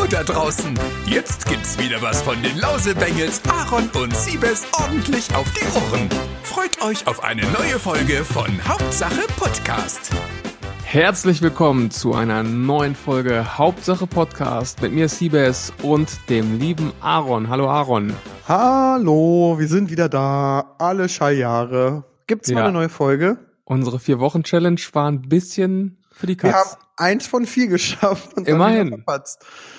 Hallo da draußen! Jetzt gibt's wieder was von den Lausebengels, Aaron und Siebes ordentlich auf die Ohren. Freut euch auf eine neue Folge von Hauptsache Podcast. Herzlich willkommen zu einer neuen Folge Hauptsache Podcast mit mir Siebes und dem lieben Aaron. Hallo Aaron. Hallo, wir sind wieder da. Alle Schalljahre. Gibt's Ja. mal eine neue Folge? Unsere vier Wochen Challenge war ein bisschen für die Wir haben Katz. eins von vier geschafft und Immerhin.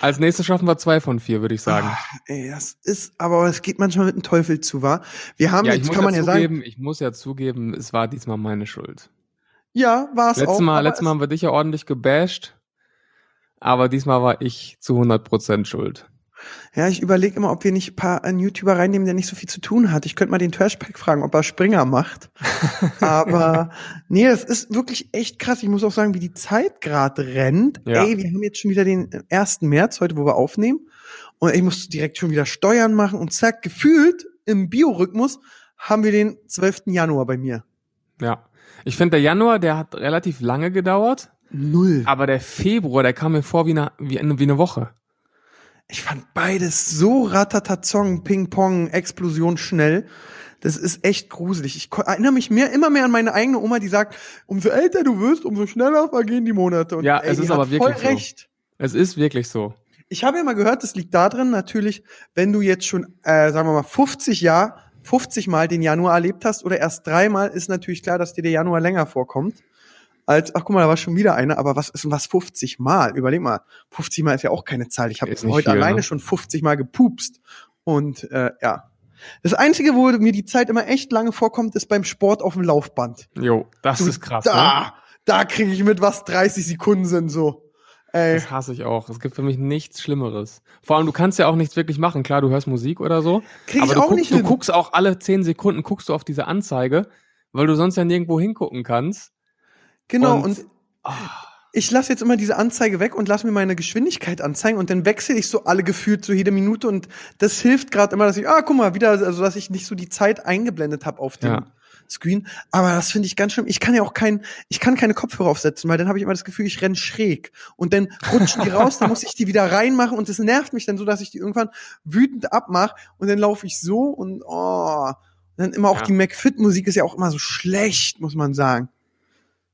Als nächstes schaffen wir zwei von vier, würde ich sagen. Ah, ey, das ist, aber es geht manchmal mit dem Teufel zu, wa? Wir haben ja, ich jetzt, muss kann ja man ja zugeben, sagen, ich muss ja zugeben, es war diesmal meine Schuld. ja, war es auch. Letztes Mal, letztes Mal haben wir dich ja ordentlich gebasht, aber diesmal war ich zu 100% schuld. Ja, ich überlege immer, ob wir nicht ein paar einen YouTuber reinnehmen, der nicht so viel zu tun hat. Ich könnte mal den Trashpack fragen, ob er Springer macht. aber nee, das ist wirklich echt krass. Ich muss auch sagen, wie die Zeit gerade rennt. Ja. Ey, wir haben jetzt schon wieder den 1. März, heute, wo wir aufnehmen. Und ich muss direkt schon wieder Steuern machen und zack, gefühlt im Biorhythmus haben wir den 12. Januar bei mir. Ja. Ich finde, der Januar, der hat relativ lange gedauert, Null. aber der Februar, der kam mir vor wie eine, wie eine, wie eine Woche. Ich fand beides so ratatatong, Ping-Pong, Explosion schnell. Das ist echt gruselig. Ich erinnere mich mehr, immer mehr an meine eigene Oma, die sagt, umso älter du wirst, umso schneller vergehen die Monate. Und, Ja, es die ist aber wirklich voll so. recht. Es ist wirklich so. Ich habe ja mal gehört, das liegt darin, natürlich, wenn du jetzt schon, äh, sagen wir mal, 50 Jahr, 50 Mal den Januar erlebt hast oder erst dreimal, ist natürlich klar, dass dir der Januar länger vorkommt. Als, ach guck mal, da war schon wieder eine, aber was ist denn was 50 Mal? Überleg mal, 50 Mal ist ja auch keine Zahl. Ich habe heute viel, alleine ne? schon 50 Mal gepupst. Und äh, ja. Das Einzige, wo mir die Zeit immer echt lange vorkommt, ist beim Sport auf dem Laufband. Jo, das Du, ist krass. Ne? Da, da kriege ich mit, was 30 Sekunden sind so. Ey. Das hasse ich auch. Es gibt für mich nichts Schlimmeres. Vor allem, du kannst ja auch nichts wirklich machen. Klar, du hörst Musik oder so. Krieg aber ich du, auch guck, nicht du hin. guckst auch alle zehn Sekunden guckst du auf diese Anzeige, weil du sonst ja nirgendwo hingucken kannst. Genau, Und- und, Ah, ich lasse jetzt immer diese Anzeige weg und lass mir meine Geschwindigkeit anzeigen und dann wechsle ich so alle gefühlt so jede Minute und das hilft gerade immer, dass ich, ah, guck mal, wieder, also dass ich nicht so die Zeit eingeblendet habe auf dem Ja. Screen. Aber das finde ich ganz schlimm. Ich kann ja auch kein, ich kann keine Kopfhörer aufsetzen, weil dann habe ich immer das Gefühl, ich renn schräg. Und dann rutschen die raus, dann muss ich die wieder reinmachen und das nervt mich dann so, dass ich die irgendwann wütend abmache und dann laufe ich so und oh. Und dann immer auch Ja. die McFit-Musik ist ja auch immer so schlecht, muss man sagen.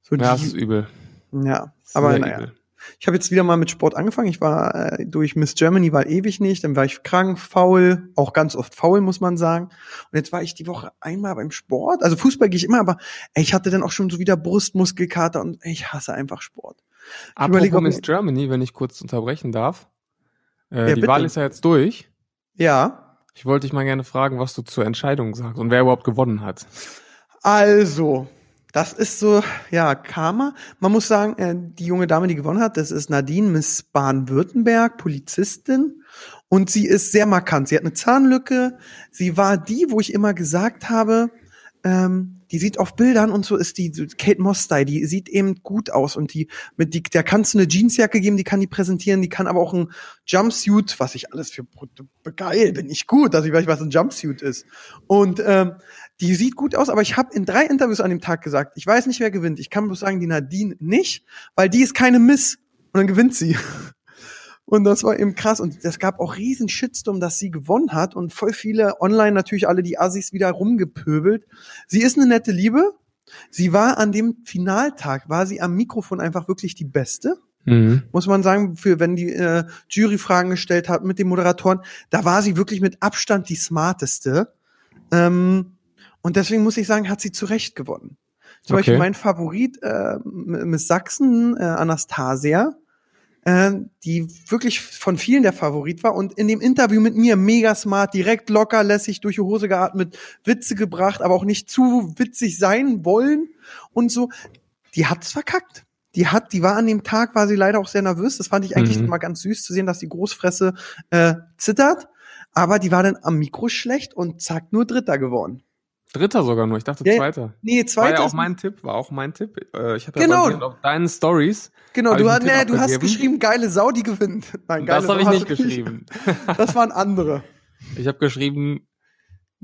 So ja, das ist übel. ja, aber sehr naja. übel. Ich habe jetzt wieder mal mit Sport angefangen. Ich war äh, durch Miss Germany war ewig nicht, dann war ich krank, faul, auch ganz oft faul, muss man sagen. Und jetzt war ich die Woche einmal beim Sport. Also Fußball gehe ich immer, aber ey, ich hatte dann auch schon so wieder Brustmuskelkater und ey, ich hasse einfach Sport. Apropos Miss Germany, wenn ich kurz unterbrechen darf. Äh, Ja, die bitte. Wahl ist ja jetzt durch. Ja, Ich wollte dich mal gerne fragen, was du zur Entscheidung sagst und wer überhaupt gewonnen hat. also, das ist so, ja, Karma. Man muss sagen, äh, die junge Dame, die gewonnen hat, das ist Nadine Miss Baden-Württemberg, Polizistin. Und sie ist sehr markant. Sie hat eine Zahnlücke. Sie war die, wo ich immer gesagt habe, ähm, die sieht auf Bildern und so ist die Kate Moss-Style, die sieht eben gut aus und die mit die, der kannst du eine Jeansjacke geben, die kann die präsentieren, die kann aber auch ein Jumpsuit, was ich alles für geil, bin ich gut, dass ich weiß, was ein Jumpsuit ist. Und ähm, die sieht gut aus, aber ich habe in drei Interviews an dem Tag gesagt, ich weiß nicht, wer gewinnt. Ich kann bloß sagen, die Nadine nicht, weil die ist keine Miss und dann gewinnt sie. Und das war eben krass. Und es gab auch riesen Shitstorm, dass sie gewonnen hat. Und voll viele online natürlich alle die Assis wieder rumgepöbelt. Sie ist eine nette Liebe. Sie war an dem Finaltag, war sie am Mikrofon einfach wirklich die Beste. Mhm. Muss man sagen, für wenn die äh, Jury Fragen gestellt hat mit den Moderatoren, da war sie wirklich mit Abstand die smarteste. Ähm, und deswegen muss ich sagen, hat sie zu Recht gewonnen. Zum Okay. Beispiel mein Favorit, äh, Miss Sachsen, äh, Anastasia, äh, die wirklich von vielen der Favorit war und in dem Interview mit mir mega smart, direkt locker, lässig durch die Hose geatmet, Witze gebracht, aber auch nicht zu witzig sein wollen und so. Die hat's verkackt. Die hat, die war an dem Tag, war sie leider auch sehr nervös. Das fand ich eigentlich Mhm. immer ganz süß zu sehen, dass die Großfresse äh, zittert. Aber die war dann am Mikro schlecht und zack, nur Dritter geworden. Dritter sogar nur, ich dachte Ja, zweiter. Nee, War zweiter. ja auch mein Tipp, war auch mein Tipp. Äh, Ich habe ja Genau. basierend auf deinen Stories. genau, du, hast, nee, du hast geschrieben, geile Sau, die gewinnt. Nein, geile Das habe ich nicht geschrieben. Das waren andere. Ich habe geschrieben,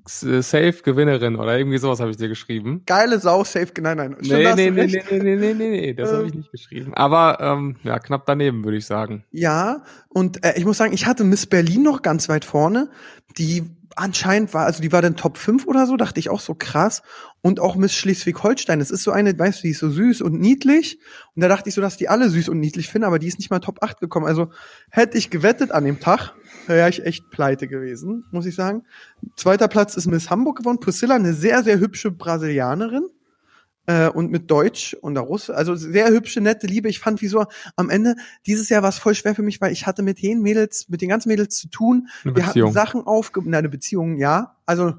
Safe Gewinnerin oder irgendwie sowas habe ich dir geschrieben. Geile Sau, safe, nein, nein. Nee, nee, nee, nee, nee, nee, nee, nee, nee, das habe ich nicht geschrieben. Aber ähm, ja, knapp daneben, würde ich sagen. Ja, und äh, ich muss sagen, ich hatte Miss Berlin noch ganz weit vorne. Die anscheinend war, also die war dann Top 5 oder so, dachte ich auch so krass. Und auch Miss Schleswig-Holstein. Es ist so eine, weißt du, die ist so süß und niedlich. Und da dachte ich so, dass die alle süß und niedlich finden, aber die ist nicht mal Top 8 gekommen. Also hätte ich gewettet an dem Tag, wäre ich echt pleite gewesen, muss ich sagen. Zweiter Platz ist Miss Hamburg gewonnen. Priscilla, eine sehr, sehr hübsche Brasilianerin äh, und mit Deutsch und der Russe. Also sehr hübsche, nette Liebe. Ich fand, wieso am Ende dieses Jahr war es voll schwer für mich, weil ich hatte mit den Mädels, mit den ganzen Mädels zu tun. Eine Wir Beziehung. hatten Sachen aufge... Eine Beziehung, ja. Also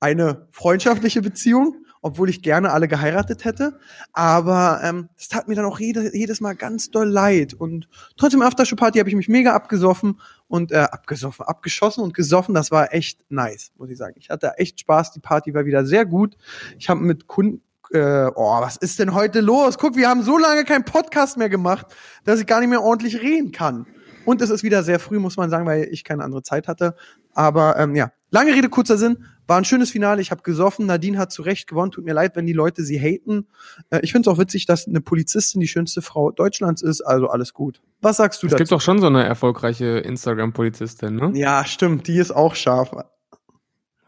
eine freundschaftliche Beziehung, obwohl ich gerne alle geheiratet hätte. Aber ähm, das tat mir dann auch jede, jedes Mal ganz doll leid. Und trotzdem Aftershow-Party habe ich mich mega abgesoffen und äh, abgesoffen, abgeschossen und gesoffen. Das war echt nice, muss ich sagen. Ich hatte echt Spaß. Die Party war wieder sehr gut. Ich habe mit Kunden äh, oh, was ist denn heute los? Guck, wir haben so lange keinen Podcast mehr gemacht, dass ich gar nicht mehr ordentlich reden kann. Und es ist wieder sehr früh, muss man sagen, weil ich keine andere Zeit hatte. Aber ähm, ja, lange Rede, kurzer Sinn. War ein schönes Finale. Ich habe gesoffen. Nadine hat zu Recht gewonnen. Tut mir leid, wenn die Leute sie haten. Äh, ich finde es auch witzig, dass eine Polizistin die schönste Frau Deutschlands ist. Also alles gut. Was sagst du Es dazu? gibt doch schon so eine erfolgreiche Instagram-Polizistin, ne? ja, stimmt. Die ist auch scharf.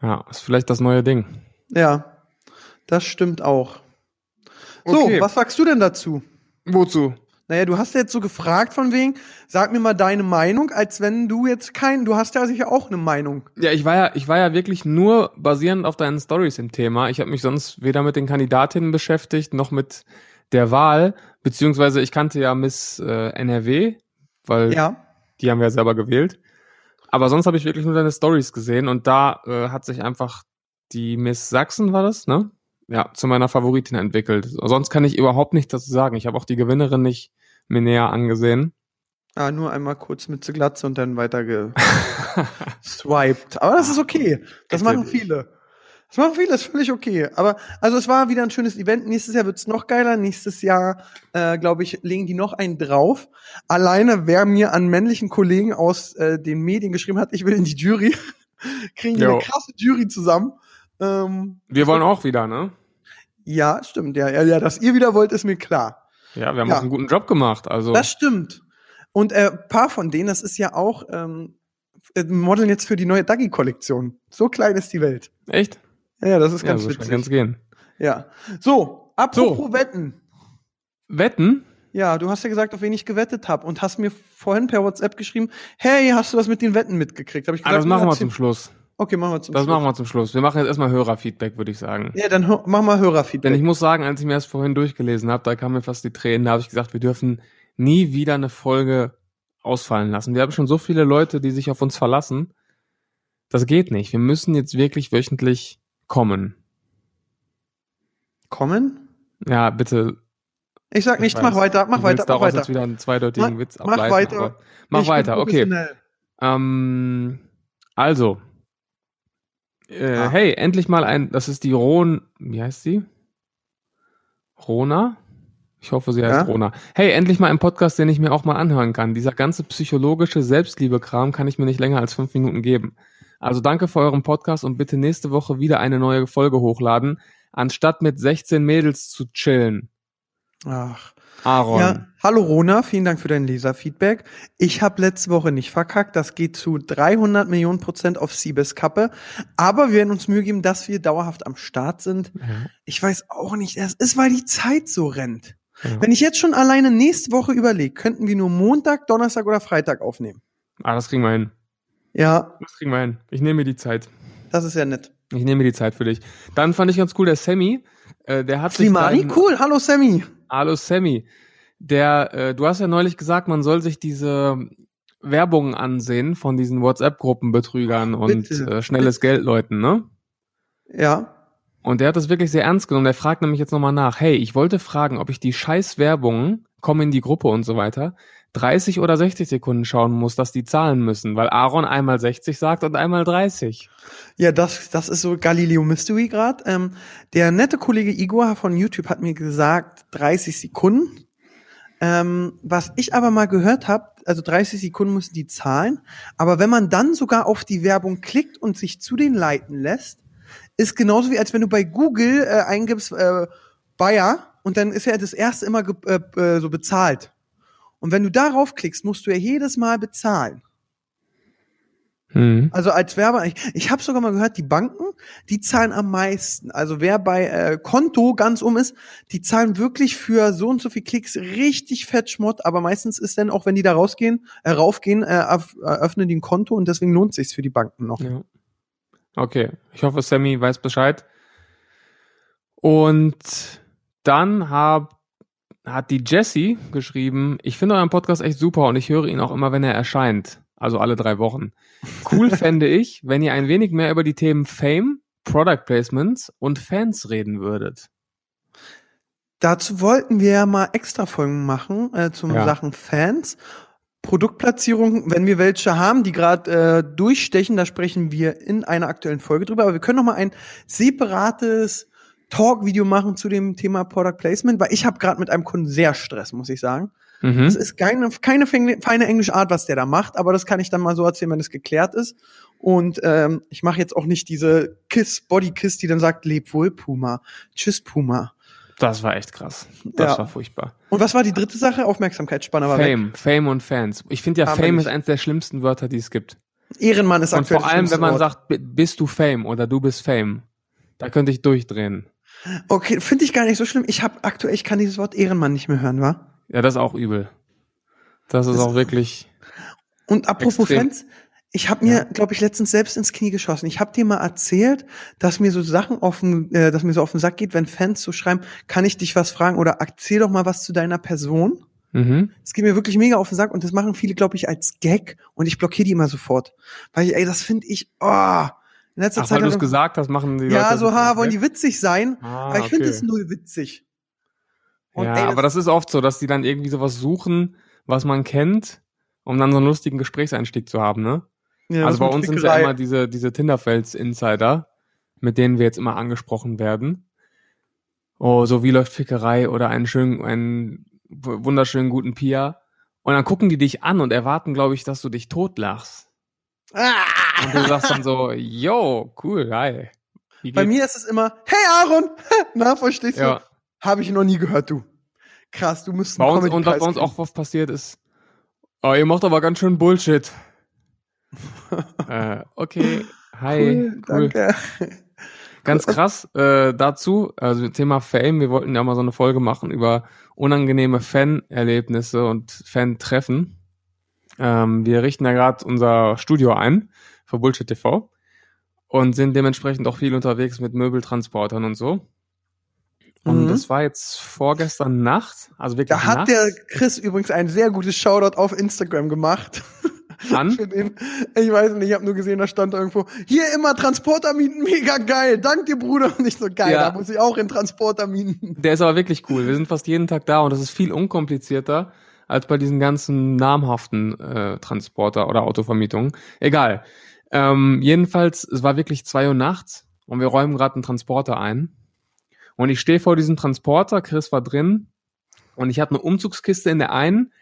Ja, ist vielleicht das neue Ding. Ja, das stimmt auch. So, Okay. was sagst du denn dazu? Wozu? Naja, du hast jetzt so gefragt von wegen, sag mir mal deine Meinung, als wenn du jetzt kein, du hast ja sicher auch eine Meinung. Ja, ich war ja, ich war ja wirklich nur basierend auf deinen Stories im Thema. Ich habe mich sonst weder mit den Kandidatinnen beschäftigt noch mit der Wahl, beziehungsweise ich kannte ja Miss äh, NRW, weil Ja. die haben wir ja selber gewählt. Aber sonst habe ich wirklich nur deine Stories gesehen und da äh, hat sich einfach die Miss Sachsen war das, ne? Ja, zu meiner Favoritin entwickelt. Sonst kann ich überhaupt nichts dazu sagen. Ich habe auch die Gewinnerin nicht mir näher angesehen. Ah, nur einmal kurz mit zur Glatze und dann weiter geswiped. Aber das ist okay. Das machen viele. Das machen viele, ist völlig okay. Aber also es war wieder ein schönes Event. Nächstes Jahr wird's noch geiler. Nächstes Jahr, äh, glaube ich, legen die noch einen drauf. Alleine, wer mir an männlichen Kollegen aus äh, den Medien geschrieben hat, ich will in die Jury, kriegen die Jo. eine krasse Jury zusammen. Ähm, Wir wollen auch wieder, ne? ja, stimmt. Ja, ja, ja, dass ihr wieder wollt, ist mir klar. Ja, wir haben Ja. auch einen guten Job gemacht. Also Das stimmt. Und äh, paar von denen, das ist ja auch ähm, äh, modeln jetzt für die neue Dagi-Kollektion. So klein ist die Welt. echt? Ja, ja, das ist Ja, ganz so schnell witzig. kann's gehen. ja. So, apropos Wetten. Wetten? Ja, du hast ja gesagt, auf wen ich gewettet habe und hast mir vorhin per WhatsApp geschrieben, hey, hast du das mit den Wetten mitgekriegt? Hab ich Ah, das gesagt, machen wir zum Schluss. Okay, machen wir zum Das Schluss. machen wir zum Schluss. Wir machen jetzt erstmal Hörerfeedback, würde ich sagen. Ja, dann hör, mach mal Hörerfeedback. Denn ich muss sagen, als ich mir das vorhin durchgelesen habe, da kamen mir fast die Tränen, da habe ich gesagt, wir dürfen nie wieder eine Folge ausfallen lassen. Wir haben schon so viele Leute, die sich auf uns verlassen. Das geht nicht. Wir müssen jetzt wirklich wöchentlich kommen. Kommen? Ja, bitte. Ich sag Ich nichts, weiß, mach weiter, mach weiter, mach weiter. jetzt wieder einen zweideutigen Mach- Witz mach ableiten. weiter. aber Mach Ich weiter, okay. Ähm, also, äh, Ah. hey, endlich mal ein, das ist die Ron, wie heißt sie? Rona? Ich hoffe, sie heißt Ja? Rona. Hey, endlich mal ein Podcast, den ich mir auch mal anhören kann. Dieser ganze psychologische Selbstliebe-Kram kann ich mir nicht länger als fünf Minuten geben. Also danke für euren Podcast und bitte nächste Woche wieder eine neue Folge hochladen, anstatt mit 16 Mädels zu chillen. Ach. Aaron. Ja, hallo Rona, vielen Dank für dein Leserfeedback. Ich habe letzte Woche nicht verkackt, das geht zu 300 Millionen Prozent auf Siebes Kappe, aber wir werden uns Mühe geben, dass wir dauerhaft am Start sind. Ja. Ich weiß auch nicht, es ist, weil die Zeit so rennt. Ja. Wenn ich jetzt schon alleine nächste Woche überlege, könnten wir nur Montag, Donnerstag oder Freitag aufnehmen. Ah, das kriegen wir hin. Ja, Das kriegen wir hin. Ich nehme mir die Zeit. das ist ja nett. Ich nehme mir die Zeit für dich. Dann fand ich ganz cool, der Sammy, äh, der hat sich Slimani, dein- cool, hallo Sammy. Hallo Sammy. Der, äh, du hast ja neulich gesagt, man soll sich diese Werbungen ansehen von diesen WhatsApp-Gruppenbetrügern und äh, schnelles Geldleuten, ne? Ja, Und der hat das wirklich sehr ernst genommen. Der fragt nämlich jetzt nochmal nach, hey, ich wollte fragen, ob ich die scheiß Werbungen, komm in die Gruppe und so weiter, 30 oder 60 Sekunden schauen muss, dass die zahlen müssen, weil Aaron einmal 60 sagt und einmal 30. Ja, das, das ist so Galileo Mystery grad. Ähm, der nette Kollege Igor von YouTube hat mir gesagt, 30 Sekunden. Ähm, was ich aber mal gehört habe, also 30 Sekunden müssen die zahlen, aber wenn man dann sogar auf die Werbung klickt und sich zu den leiten lässt, ist genauso wie als wenn du bei Google äh, eingibst äh, Bayer und dann ist ja das erste immer äh, äh, so bezahlt. Und wenn du darauf klickst, musst du ja jedes Mal bezahlen. Hm. Also als Werber, ich, ich habe sogar mal gehört, die Banken, die zahlen am meisten. Also wer bei äh, Konto ganz um ist, die zahlen wirklich für so und so viel Klicks richtig fett Schmott, aber meistens ist dann auch, wenn die da rausgehen, äh, raufgehen, äh, äh, öffnen die ein Konto und deswegen lohnt sich's für die Banken noch. Ja. Okay, ich hoffe, Sammy weiß Bescheid. Und dann hab, hat die Jessie geschrieben, ich finde euren Podcast echt super und ich höre ihn auch immer, wenn er erscheint. Also alle drei Wochen. Cool fände ich, wenn ihr ein wenig mehr über die Themen Fame, Product Placements und Fans reden würdet. Dazu wollten wir ja mal extra Folgen machen äh, zum Ja. Sachen Fans. Produktplatzierung, wenn wir welche haben, die gerade äh, durchstechen, da sprechen wir in einer aktuellen Folge drüber. Aber wir können noch mal ein separates Talk-Video machen zu dem Thema Product Placement, weil ich habe gerade mit einem Kunden sehr Stress, muss ich sagen. Mhm. Das ist keine, keine feine englische Art, was der da macht, aber das kann ich dann mal so erzählen, wenn es geklärt ist. Und ähm, ich mache jetzt auch nicht diese Kiss, Body Kiss, die dann sagt, leb wohl, Puma. Tschüss, Puma. Das war echt krass. Das Ja. war furchtbar. Und was war die dritte Sache? Aufmerksamkeitsspanne war weg. Fame, Fame und Fans. Ich finde ja, Aber Fame ist eins der schlimmsten Wörter, die es gibt. Ehrenmann ist Und aktuell vor das allem, wenn man Wort. sagt, bi- bist du Fame oder du bist Fame, da könnte ich durchdrehen. Okay, finde ich gar nicht so schlimm. Ich habe aktuell, ich kann dieses Wort Ehrenmann nicht mehr hören, wa? Ja, das ist auch übel. Das ist Das- auch wirklich. Und apropos Extrem. Fans, ich habe mir, Ja. glaube ich, letztens selbst ins Knie geschossen. Ich habe dir mal erzählt, dass mir so Sachen auf den, äh, dass mir so auf den Sack geht, wenn Fans so schreiben, kann ich dich was fragen oder erzähl doch mal was zu deiner Person. Mhm. Es geht mir wirklich mega auf den Sack und das machen viele, glaube ich, als Gag und ich blockiere die immer sofort. Weil, ey, das finde ich, oh, in letzter Ach, Zeit. weil du es gesagt hast, machen die ja, Leute. so, ha, wollen die witzig sein. Ah, aber ich finde okay. es null witzig. Und, ja, ey, aber das ist oft so, dass die dann irgendwie sowas suchen, was man kennt, um dann so einen lustigen Gesprächseinstieg zu haben, ne? ja, also das bei uns sind es ja immer diese, diese Tinderfels-Insider, mit denen wir jetzt immer angesprochen werden. Oh, so wie läuft Fickerei oder einen schönen, einen wunderschönen guten Pia. Und dann gucken die dich an und erwarten, glaube ich, dass du dich totlachst. Ah! Und du sagst dann so, yo, cool, hi. Bei mir ist es immer, hey Aaron, na, verstehst du? ja. Habe ich noch nie gehört, du. Krass, du müsstest Bei uns, und was bei uns auch oft passiert ist, oh, ihr macht aber ganz schön Bullshit. äh, okay, hi, Cool, cool. danke. Ganz krass äh, dazu, also Thema Fame, wir wollten ja mal so eine Folge machen über unangenehme Fan-Erlebnisse und Fan-Treffen. Ähm, wir richten ja gerade unser Studio ein für Bullshit TV und sind dementsprechend auch viel unterwegs mit Möbeltransportern und so. Und Mhm. das war jetzt vorgestern Nacht, also wirklich Da hat nachts der Chris übrigens ein sehr gutes Shoutout auf Instagram gemacht. an. Den, ich weiß nicht, ich habe nur gesehen, da stand irgendwo, hier immer Transporter mieten, mega geil, dank dir Bruder. Und ich so, geil, Ja. da muss ich auch in Transporter mieten. Der ist aber wirklich cool. Wir sind fast jeden Tag da und das ist viel unkomplizierter als bei diesen ganzen namhaften äh, Transporter oder Autovermietungen. Egal. Ähm, jedenfalls, es war wirklich zwei Uhr nachts und wir räumen gerade einen Transporter ein. Und ich stehe vor diesem Transporter, Chris war drin und ich habe eine Umzugskiste in der einen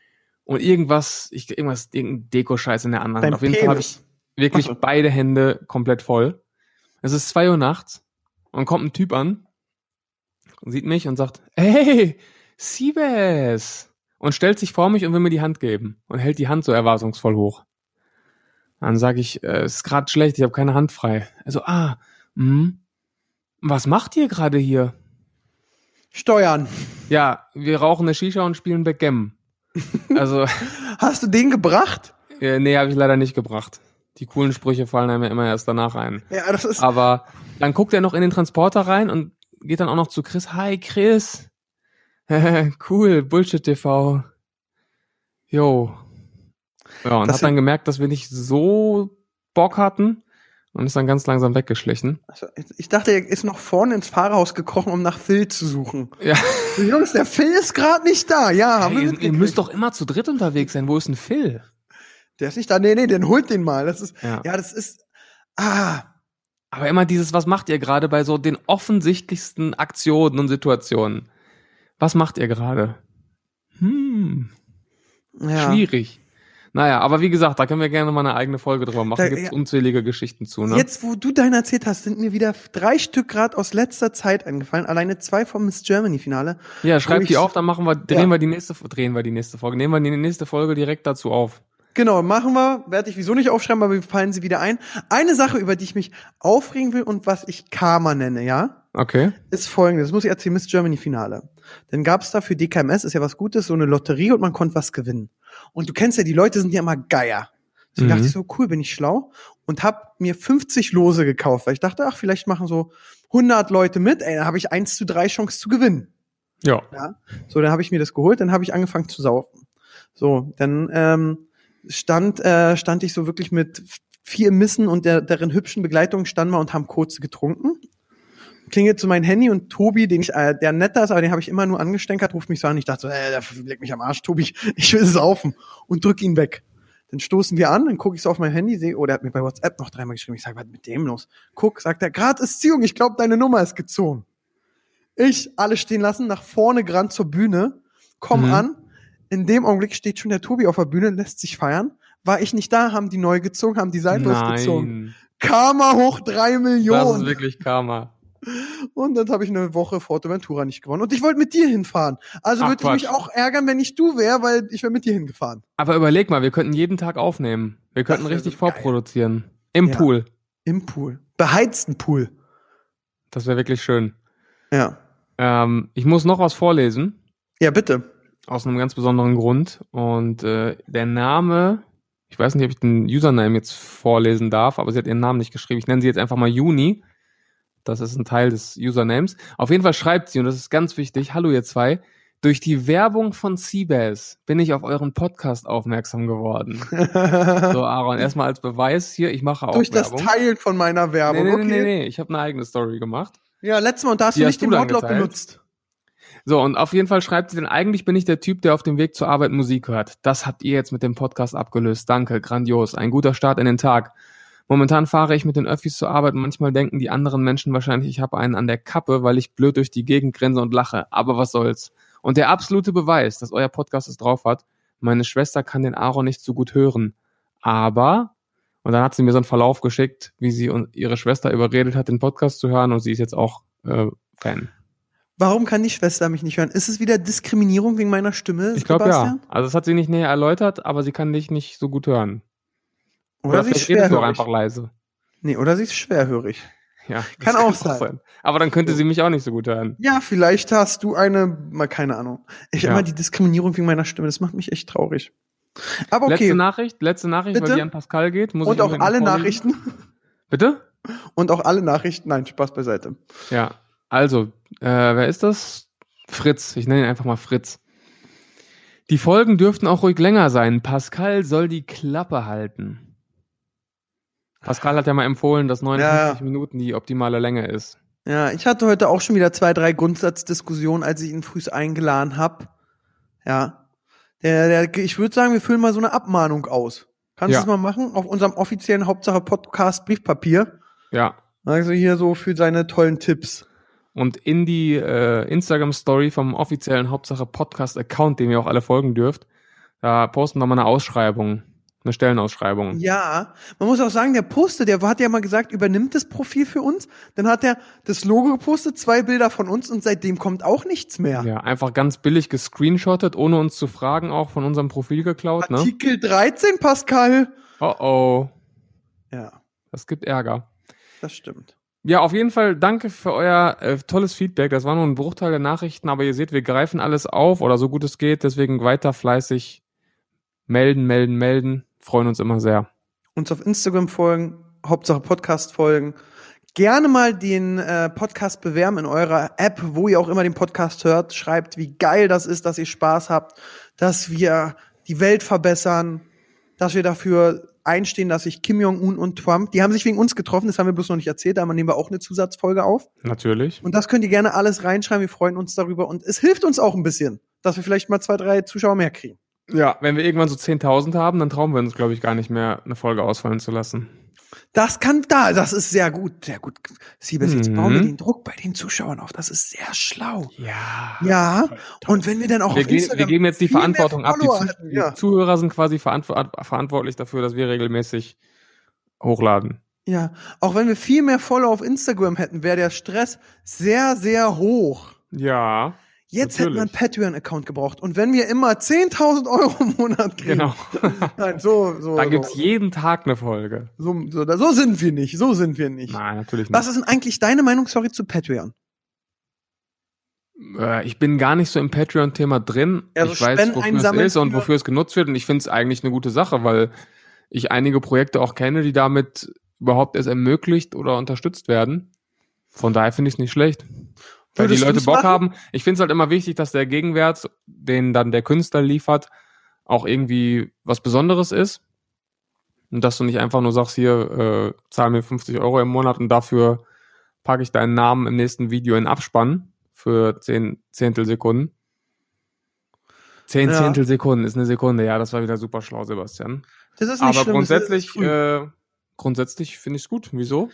und irgendwas, ich irgendwas, irgendein Deko-Scheiß in der anderen. Dein Auf jeden Fall habe ich Penis. wirklich beide Hände komplett voll. Es ist zwei Uhr nachts und kommt ein Typ an, sieht mich und sagt, hey, Siebes! Und stellt sich vor mich und will mir die Hand geben und hält die Hand so erwartungsvoll hoch. Dann sage ich, äh, es ist gerade schlecht, ich habe keine Hand frei. Also, ah, hm, was macht ihr gerade hier? Steuern. Ja, wir rauchen eine Shisha und spielen Backgammon. Also, Hast du den gebracht? äh, nee, habe ich leider nicht gebracht. Die coolen Sprüche fallen einem ja immer erst danach ein. Ja, das ist, Aber dann guckt er noch in den Transporter rein und geht dann auch noch zu Chris. Hi, Chris. cool, Bullshit TV. Jo. Ja, und Das hat dann gemerkt, dass wir nicht so Bock hatten und ist dann ganz langsam weggeschlichen. also, ich dachte, er ist noch vorne ins Fahrerhaus gekrochen, um nach Phil zu suchen. Ja, Jungs, der Phil ist gerade nicht da. Ja, haben hey, wir ihr, ihr müsst doch immer zu dritt unterwegs sein. Wo ist denn Phil? Der ist nicht da. Nee, nee, den holt den mal. Das ist, Ja. ja, das ist, ah, Aber immer dieses, was macht ihr gerade bei so den offensichtlichsten Aktionen und Situationen? Was macht ihr gerade? Hm, Ja. schwierig. Naja, aber wie gesagt, da können wir gerne mal eine eigene Folge drüber machen. Da- Gibt's ja. unzählige Geschichten zu, ne? Jetzt, wo du deinen erzählt hast, sind mir wieder drei Stück gerade aus letzter Zeit eingefallen. Alleine zwei vom Miss Germany Finale. ja, schreib die auf, dann machen wir, drehen Ja. wir die nächste, drehen wir die nächste Folge, nehmen wir die nächste Folge direkt dazu auf. Genau, machen wir. Werde ich wieso nicht aufschreiben, aber wir fallen sie wieder ein. Eine Sache, über die ich mich aufregen will und was ich Karma nenne, ja, Okay. ist folgendes. Das muss ich erzählen, Miss Germany Finale. Dann gab's da für DKMS, ist ja was Gutes, so eine Lotterie und man konnte was gewinnen. Und du kennst ja, die Leute sind ja immer Geier. Deswegen Mhm. dachte ich so, cool, bin ich schlau und hab mir 50 Lose gekauft, weil ich dachte, ach, vielleicht machen so 100 Leute mit, ey, dann habe ich 1 zu 3 Chance zu gewinnen. Ja. Ja. So, dann habe ich mir das geholt, dann habe ich angefangen zu saufen. So, dann ähm, stand, äh, stand ich so wirklich mit vier Missen und der, deren hübschen Begleitung standen wir und haben kurz getrunken. Klingelt zu meinem Handy und Tobi, den ich, äh, der netter ist, aber den habe ich immer nur angestänkert, ruft mich so an. Ich dachte so, äh, der leg mich am Arsch, Tobi, ich, will saufen und drück ihn weg. Dann stoßen wir an, dann gucke ich so auf mein Handy, sehe, oh, der hat mir bei WhatsApp noch dreimal geschrieben. Ich sage, was mit dem los? Guck, sagt er, grad ist Ziehung, ich glaube, deine Nummer ist gezogen. Ich alle stehen lassen, nach vorne gerannt zur Bühne, komm Mhm. an. In dem Augenblick steht schon der Tobi auf der Bühne, lässt sich feiern. War ich nicht da, haben die neu gezogen, haben die seitlos gezogen. Karma hoch drei Das ist Millionen. wirklich Karma. Und dann habe ich eine Woche Forteventura nicht gewonnen. Und ich wollte mit dir hinfahren. Also würde ich mich auch ärgern, wenn ich du wäre, weil ich wäre mit dir hingefahren. Aber überleg mal, wir könnten jeden Tag aufnehmen. Wir könnten richtig so geil. vorproduzieren. Im Ja. Pool. Im Pool. Beheizten Pool. Das wäre wirklich schön. Ja. Ähm, ich muss noch was vorlesen. Ja, bitte. Aus einem ganz besonderen Grund. Und äh, der Name, ich weiß nicht, ob ich den Username jetzt vorlesen darf, aber sie hat ihren Namen nicht geschrieben. Ich nenne sie jetzt einfach mal Juni. Das ist ein Teil des Usernames. Auf jeden Fall schreibt sie, und das ist ganz wichtig, hallo ihr zwei, durch die Werbung von Seabass bin ich auf euren Podcast aufmerksam geworden. So, Aaron, erstmal als Beweis hier, ich mache auch Durch das Werbung. Teilen von meiner Nee, Werbung. nee, nee, okay. nee, nee, ich habe eine eigene Story gemacht. Ja, letztes Mal, und da hast Die du hast nicht du den Wortlaut benutzt. So, und auf jeden Fall schreibt sie denn, eigentlich bin ich der Typ, der auf dem Weg zur Arbeit Musik hört. Das habt ihr jetzt mit dem Podcast abgelöst. Danke, grandios. Ein guter Start in den Tag. Momentan fahre ich mit den Öffis zur Arbeit und manchmal denken die anderen Menschen wahrscheinlich, ich habe einen an der Kappe, weil ich blöd durch die Gegend grinse und lache. Aber was soll's. Und der absolute Beweis, dass euer Podcast es drauf hat, meine Schwester kann den Aaron nicht so gut hören. Aber, und dann hat sie mir so einen Verlauf geschickt, wie sie und ihre Schwester überredet hat, den Podcast zu hören und sie ist jetzt auch äh, Fan. Warum kann die Schwester mich nicht hören? Ist es wieder Diskriminierung wegen meiner Stimme, Ich glaube ja. Also das hat sie nicht näher erläutert, aber sie kann dich nicht so gut hören. Oder, sie ist redest du auch schwerhörig. einfach leise. Nee, oder sie ist schwerhörig. Ja, Kann auch sein. Aber dann könnte sie mich auch nicht so gut hören. Ja, vielleicht hast du eine, mal keine Ahnung. Ich Ja. immer die Diskriminierung wegen meiner Stimme, das macht mich echt traurig. Aber okay. Letzte Nachricht, letzte Nachricht, Bitte? weil die an Pascal geht. Muss Und ich auch alle vorlesen. Nachrichten. Bitte? Und auch alle Nachrichten. Nein, Spaß beiseite. Ja. Also, äh, wer ist das? Fritz. Ich nenne ihn einfach mal Fritz. Die Folgen dürften auch ruhig länger sein. Pascal soll die Klappe halten. Pascal hat ja mal empfohlen, dass 59 Ja. Minuten die optimale Länge ist. Ja, ich hatte heute auch schon wieder zwei, drei Grundsatzdiskussionen, als ich ihn frühs eingeladen hab. Ja. Der, der, ich würde sagen, wir füllen mal so eine Abmahnung aus. Kannst Ja. du das mal machen? Auf unserem offiziellen Hauptsache Podcast Briefpapier. Ja. Also hier so für seine tollen Tipps. Und in die äh, Instagram-Story vom offiziellen Hauptsache Podcast-Account, dem ihr auch alle folgen dürft, da posten wir mal eine Ausschreibung, eine Stellenausschreibung. Ja, man muss auch sagen, der Poster, der hat ja mal gesagt, übernimmt das Profil für uns. Dann hat er das Logo gepostet, zwei Bilder von uns und seitdem kommt auch nichts mehr. Ja, einfach ganz billig gescreenshottet, ohne uns zu fragen, auch von unserem Profil geklaut, ne? Artikel 13, Pascal. Oh oh, Ja, das gibt Ärger. das stimmt. Ja, auf jeden Fall danke für euer äh, tolles Feedback. Das war nur ein Bruchteil der Nachrichten, aber ihr seht, wir greifen alles auf oder so gut es geht. Deswegen weiter fleißig melden, melden, melden. Freuen uns immer sehr. Uns auf Instagram folgen, Hauptsache Podcast folgen. Gerne mal den äh, Podcast bewerben in eurer App, wo ihr auch immer den Podcast hört. Schreibt, wie geil das ist, dass ihr Spaß habt, dass wir die Welt verbessern, dass wir dafür einstehen, dass sich Kim Jong-un und Trump, die haben sich wegen uns getroffen, das haben wir bloß noch nicht erzählt, aber nehmen wir auch eine Zusatzfolge auf. Natürlich. Und das könnt ihr gerne alles reinschreiben, wir freuen uns darüber und es hilft uns auch ein bisschen, dass wir vielleicht mal zwei, drei Zuschauer mehr kriegen. Ja, wenn wir irgendwann so 10.000 haben, dann trauen wir uns, glaube ich, gar nicht mehr, eine Folge ausfallen zu lassen. Das kann da, das ist sehr gut, sehr gut. Siebes, jetzt Mhm. bauen wir den Druck bei den Zuschauern auf. Das ist sehr schlau. Ja. Ja, und wenn wir dann auch Wir, auf gehen, Instagram wir geben jetzt die Verantwortung ab. Die, Follower Zu hätten, die ja. Zuhörer sind quasi verantw verantwortlich dafür, dass wir regelmäßig hochladen. Ja, auch wenn wir viel mehr Follower auf Instagram hätten, wäre der Stress sehr, sehr hoch. Ja, Jetzt hätten wir einen Natürlich. Patreon-Account gebraucht. Und wenn wir immer 10.000 Euro im Monat kriegen. genau. Nein, so, so. Da gibt's so, jeden Tag eine Folge. so, so, so sind wir nicht. So sind wir nicht. Nein, natürlich nicht. Was ist denn eigentlich deine Meinung, sorry, zu Patreon? Äh, ich bin gar nicht so im Patreon-Thema drin. Also ich weiß, wofür es ist und für- wofür es genutzt wird. Und ich finde es eigentlich eine gute Sache, weil ich einige Projekte auch kenne, die damit überhaupt erst ermöglicht oder unterstützt werden. Von daher finde ich es nicht schlecht. Weil Würdest die Leute Bock machen? haben. Ich finde es halt immer wichtig, dass der Gegenwert, den dann der Künstler liefert, auch irgendwie was Besonderes ist. Und dass du nicht einfach nur sagst, hier, äh, zahl mir 50 Euro im Monat und dafür packe ich deinen Namen im nächsten Video in Abspann für 10 Zehntelsekunden. 10 Ja. Zehntelsekunden ist eine Sekunde, ja, das war wieder super schlau, Sebastian. Das ist nicht Aber schlimm, grundsätzlich, ist äh, grundsätzlich finde ich es gut. Wieso?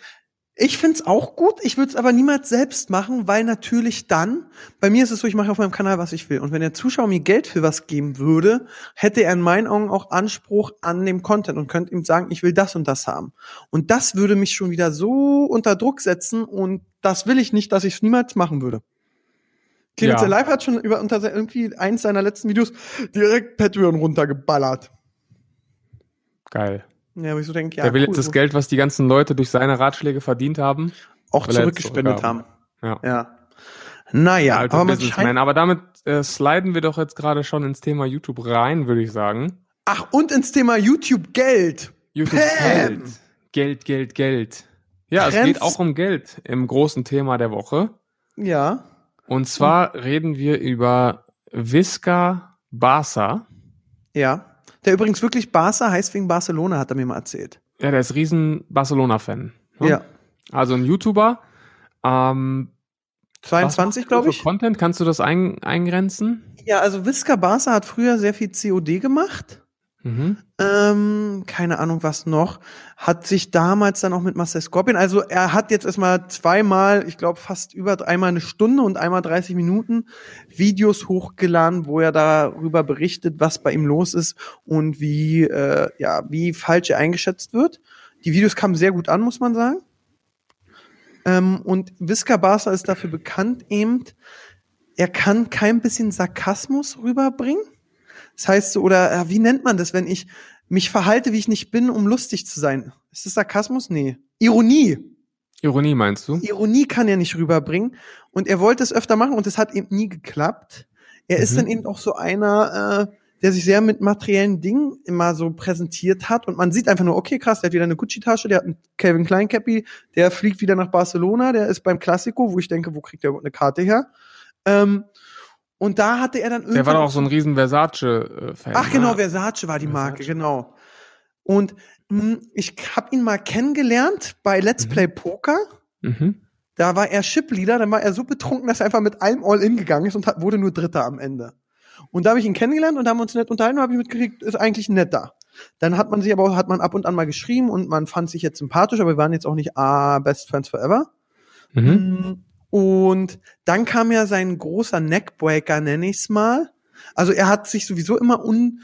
Ich find's auch gut, ich würde es aber niemals selbst machen, weil natürlich dann, bei mir ist es so, ich mache auf meinem Kanal, was ich will. Und wenn der Zuschauer mir Geld für was geben würde, hätte er in meinen Augen auch Anspruch an dem Content und könnte ihm sagen, ich will das und das haben. Und das würde mich schon wieder so unter Druck setzen und das will ich nicht, dass ich es niemals machen würde. Clemens Ja. Live hat schon über unter irgendwie eins seiner letzten Videos direkt Patreon runtergeballert. Geil. Ja, wo ich so denke, ja, der will cool, jetzt das Geld, was die ganzen Leute durch seine Ratschläge verdient haben. auch zurückgespendet haben. Ja. Ja. Naja, Alter aber man Businessman. Aber damit äh, sliden wir doch jetzt gerade schon ins Thema YouTube rein, würde ich sagen. ach, und ins Thema YouTube Geld. YouTube Bam! Geld. Geld, Geld, Geld. Ja, es Trends- geht auch um Geld im großen Thema der Woche. Ja. Und zwar reden wir über Visca Barca. Ja. Der übrigens wirklich Barca heißt wegen Barcelona, hat er mir mal erzählt. Ja, der ist riesen Barcelona-Fan. ne? Ja. Also ein YouTuber. Ähm, was 22, macht der glaube für ich. Content, kannst du das ein, eingrenzen? Ja, also Visca Barca hat früher sehr viel COD gemacht. Mhm. Ähm, keine Ahnung was noch. Hat sich damals dann auch mit Marcel Scorpion, also er hat jetzt erstmal zweimal, ich glaube fast über einmal eine Stunde und einmal 30 Minuten Videos hochgeladen, wo er darüber berichtet, was bei ihm los ist und wie, äh, ja, wie falsch er eingeschätzt wird. Die Videos kamen sehr gut an, muss man sagen. Ähm, und Visca Barca ist dafür bekannt eben, er kann kein bisschen Sarkasmus rüberbringen. Das heißt so, oder äh, wie nennt man das, wenn ich mich verhalte, wie ich nicht bin, um lustig zu sein? Ist das Sarkasmus? Nee. Ironie. Ironie meinst du? Ironie kann er nicht rüberbringen. Und er wollte es öfter machen und es hat eben nie geklappt. Er ist Mhm. dann eben auch so einer, äh, der sich sehr mit materiellen Dingen immer so präsentiert hat. Und man sieht einfach nur, okay, krass, der hat wieder eine Gucci-Tasche, der hat einen Calvin Klein Cappy, der fliegt wieder nach Barcelona, der ist beim Classico, wo ich denke, wo kriegt der überhaupt eine Karte her? Ähm, und da hatte er dann irgendwie. Der war doch auch so ein riesen Versace-Fan. Ach genau, ne? Versace war die Marke, Versace. genau. Und mh, ich habe ihn mal kennengelernt bei Let's Mhm. Play Poker. Mhm. Da war er Shipleader, dann war er so betrunken, dass er einfach mit allem All-In gegangen ist und hat, wurde nur Dritter am Ende. Und da habe ich ihn kennengelernt und da haben wir uns nett unterhalten und habe ich mitgekriegt, ist eigentlich netter. Dann hat man sich aber auch, hat man ab und an mal geschrieben und man fand sich jetzt sympathisch, aber wir waren jetzt auch nicht ah, Best Friends Forever. Mhm. Und dann kam ja sein großer Neckbreaker, nenne ich's mal. Also er hat sich sowieso immer un,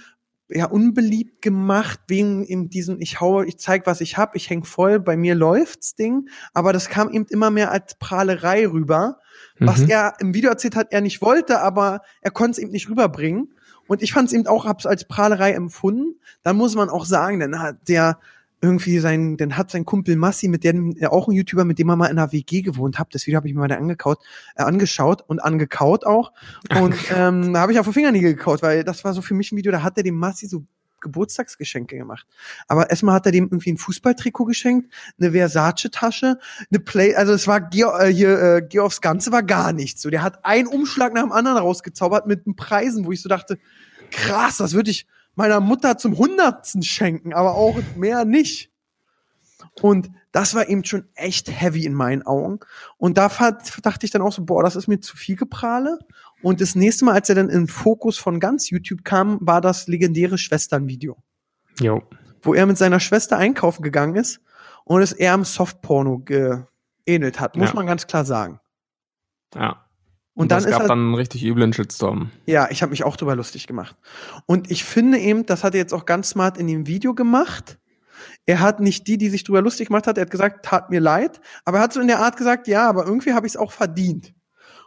ja, unbeliebt gemacht wegen in diesem ich hau, ich zeig, was ich hab, ich häng voll, bei mir läuft's Ding. Aber das kam eben immer mehr als Prahlerei rüber, was Mhm. er im Video erzählt hat, er nicht wollte, aber er konnte es eben nicht rüberbringen. Und ich fand es eben auch, hab's als Prahlerei empfunden. Dann muss man auch sagen, dann hat der irgendwie sein, dann hat sein Kumpel Massi, mit dem, der auch ein YouTuber, mit dem er mal in einer WG gewohnt hat, das Video habe ich mir mal angekaut, äh, angeschaut und angekaut auch. Und ähm, da habe ich auf den Fingernägel gekaut, weil das war so für mich ein Video, da hat er dem Massi so Geburtstagsgeschenke gemacht. Aber erstmal hat er dem irgendwie ein Fußballtrikot geschenkt, eine Versace-Tasche, eine Play, also es war Geo, äh, hier, äh, Georgs Ganze war gar nichts. So, der hat einen Umschlag nach dem anderen rausgezaubert mit den Preisen, wo ich so dachte, krass, das würde ich meiner Mutter zum Hundertsten schenken, aber auch mehr nicht. Und das war eben schon echt heavy in meinen Augen. Und da fand, dachte ich dann auch so, boah, das ist mir zu viel Geprahle. Und das nächste Mal, als er dann in Fokus von ganz YouTube kam, war das legendäre Schwesternvideo Jo. wo er mit seiner Schwester einkaufen gegangen ist und es eher am Softporno geähnelt hat, muss Ja. man ganz klar sagen. Ja. Und dann es ist gab halt, dann einen richtig üblen Shitstorm. ja, ich habe mich auch drüber lustig gemacht. Und ich finde eben, das hat er jetzt auch ganz smart in dem Video gemacht. Er hat nicht die, die sich drüber lustig gemacht hat, er hat gesagt, tat mir leid, aber er hat so in der Art gesagt, ja, aber irgendwie habe ich es auch verdient.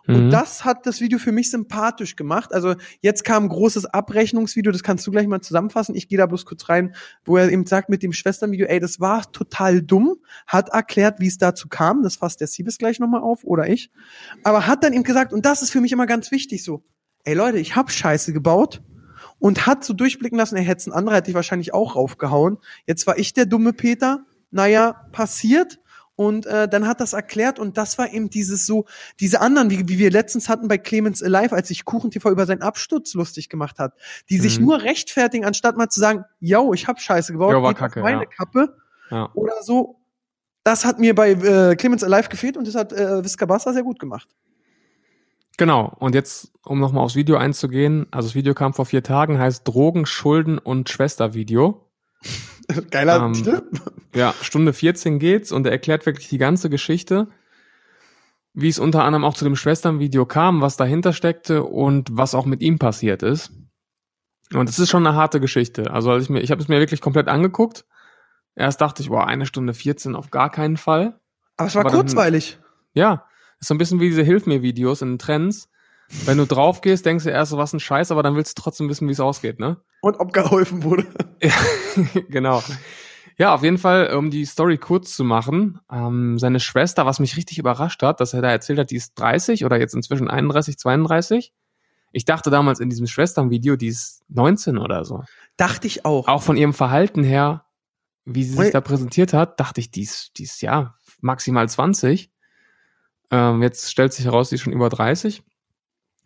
Und Mhm. das hat das Video für mich sympathisch gemacht. Also jetzt kam ein großes Abrechnungsvideo, das kannst du gleich mal zusammenfassen. Ich gehe da bloß kurz rein, wo er eben sagt mit dem Schwesternvideo, ey, das war total dumm, hat erklärt, wie es dazu kam. Das fasst der Siebes gleich nochmal auf oder ich. Aber hat dann eben gesagt, und das ist für mich immer ganz wichtig so, ey Leute, ich hab Scheiße gebaut und hat so durchblicken lassen, er hätte ein anderer, hätte ich wahrscheinlich auch raufgehauen. Jetzt war ich der dumme Peter. Naja, passiert. Und äh, dann hat das erklärt und das war eben dieses so, diese anderen, wie, wie wir letztens hatten bei Clemens Alive, als sich KuchenTV über seinen Absturz lustig gemacht hat, die sich Mhm. nur rechtfertigen, anstatt mal zu sagen, yo, ich hab Scheiße gebaut, Jo, war kacke, meine ja. Kappe Ja. oder so. Das hat mir bei äh, Clemens Alive gefehlt und das hat äh, Viscabassa sehr gut gemacht. Genau. Und jetzt, um nochmal aufs Video einzugehen, also das Video kam vor vier Tagen, heißt Drogen, Schulden und Schwestervideo. Geiler Ähm, Titel. Ja, Stunde 14 geht's und er erklärt wirklich die ganze Geschichte, wie es unter anderem auch zu dem Schwesternvideo kam, was dahinter steckte und was auch mit ihm passiert ist. Und es ist schon eine harte Geschichte. Also als ich mir, ich habe es mir wirklich komplett angeguckt. Erst dachte ich, boah, eine Stunde 14 auf gar keinen Fall. Aber es war aber dann- kurzweilig. Ja, ist so ein bisschen wie diese Hilf mir Videos in den Trends. Wenn du drauf gehst, denkst du erst so, was ein Scheiß, aber dann willst du trotzdem wissen, wie es ausgeht, ne? Und ob geholfen wurde. Ja, genau. Ja, auf jeden Fall, um die Story kurz zu machen, ähm, seine Schwester, was mich richtig überrascht hat, dass er da erzählt hat, die ist 30 oder jetzt inzwischen 31, 32. Ich dachte damals in diesem Schwesternvideo, die ist 19 oder so. Dachte ich auch. Auch von ihrem Verhalten her, wie sie sich Ui. da präsentiert hat, dachte ich, die ist, die ist ja maximal 20. Ähm, jetzt stellt sich heraus, die ist schon über 30.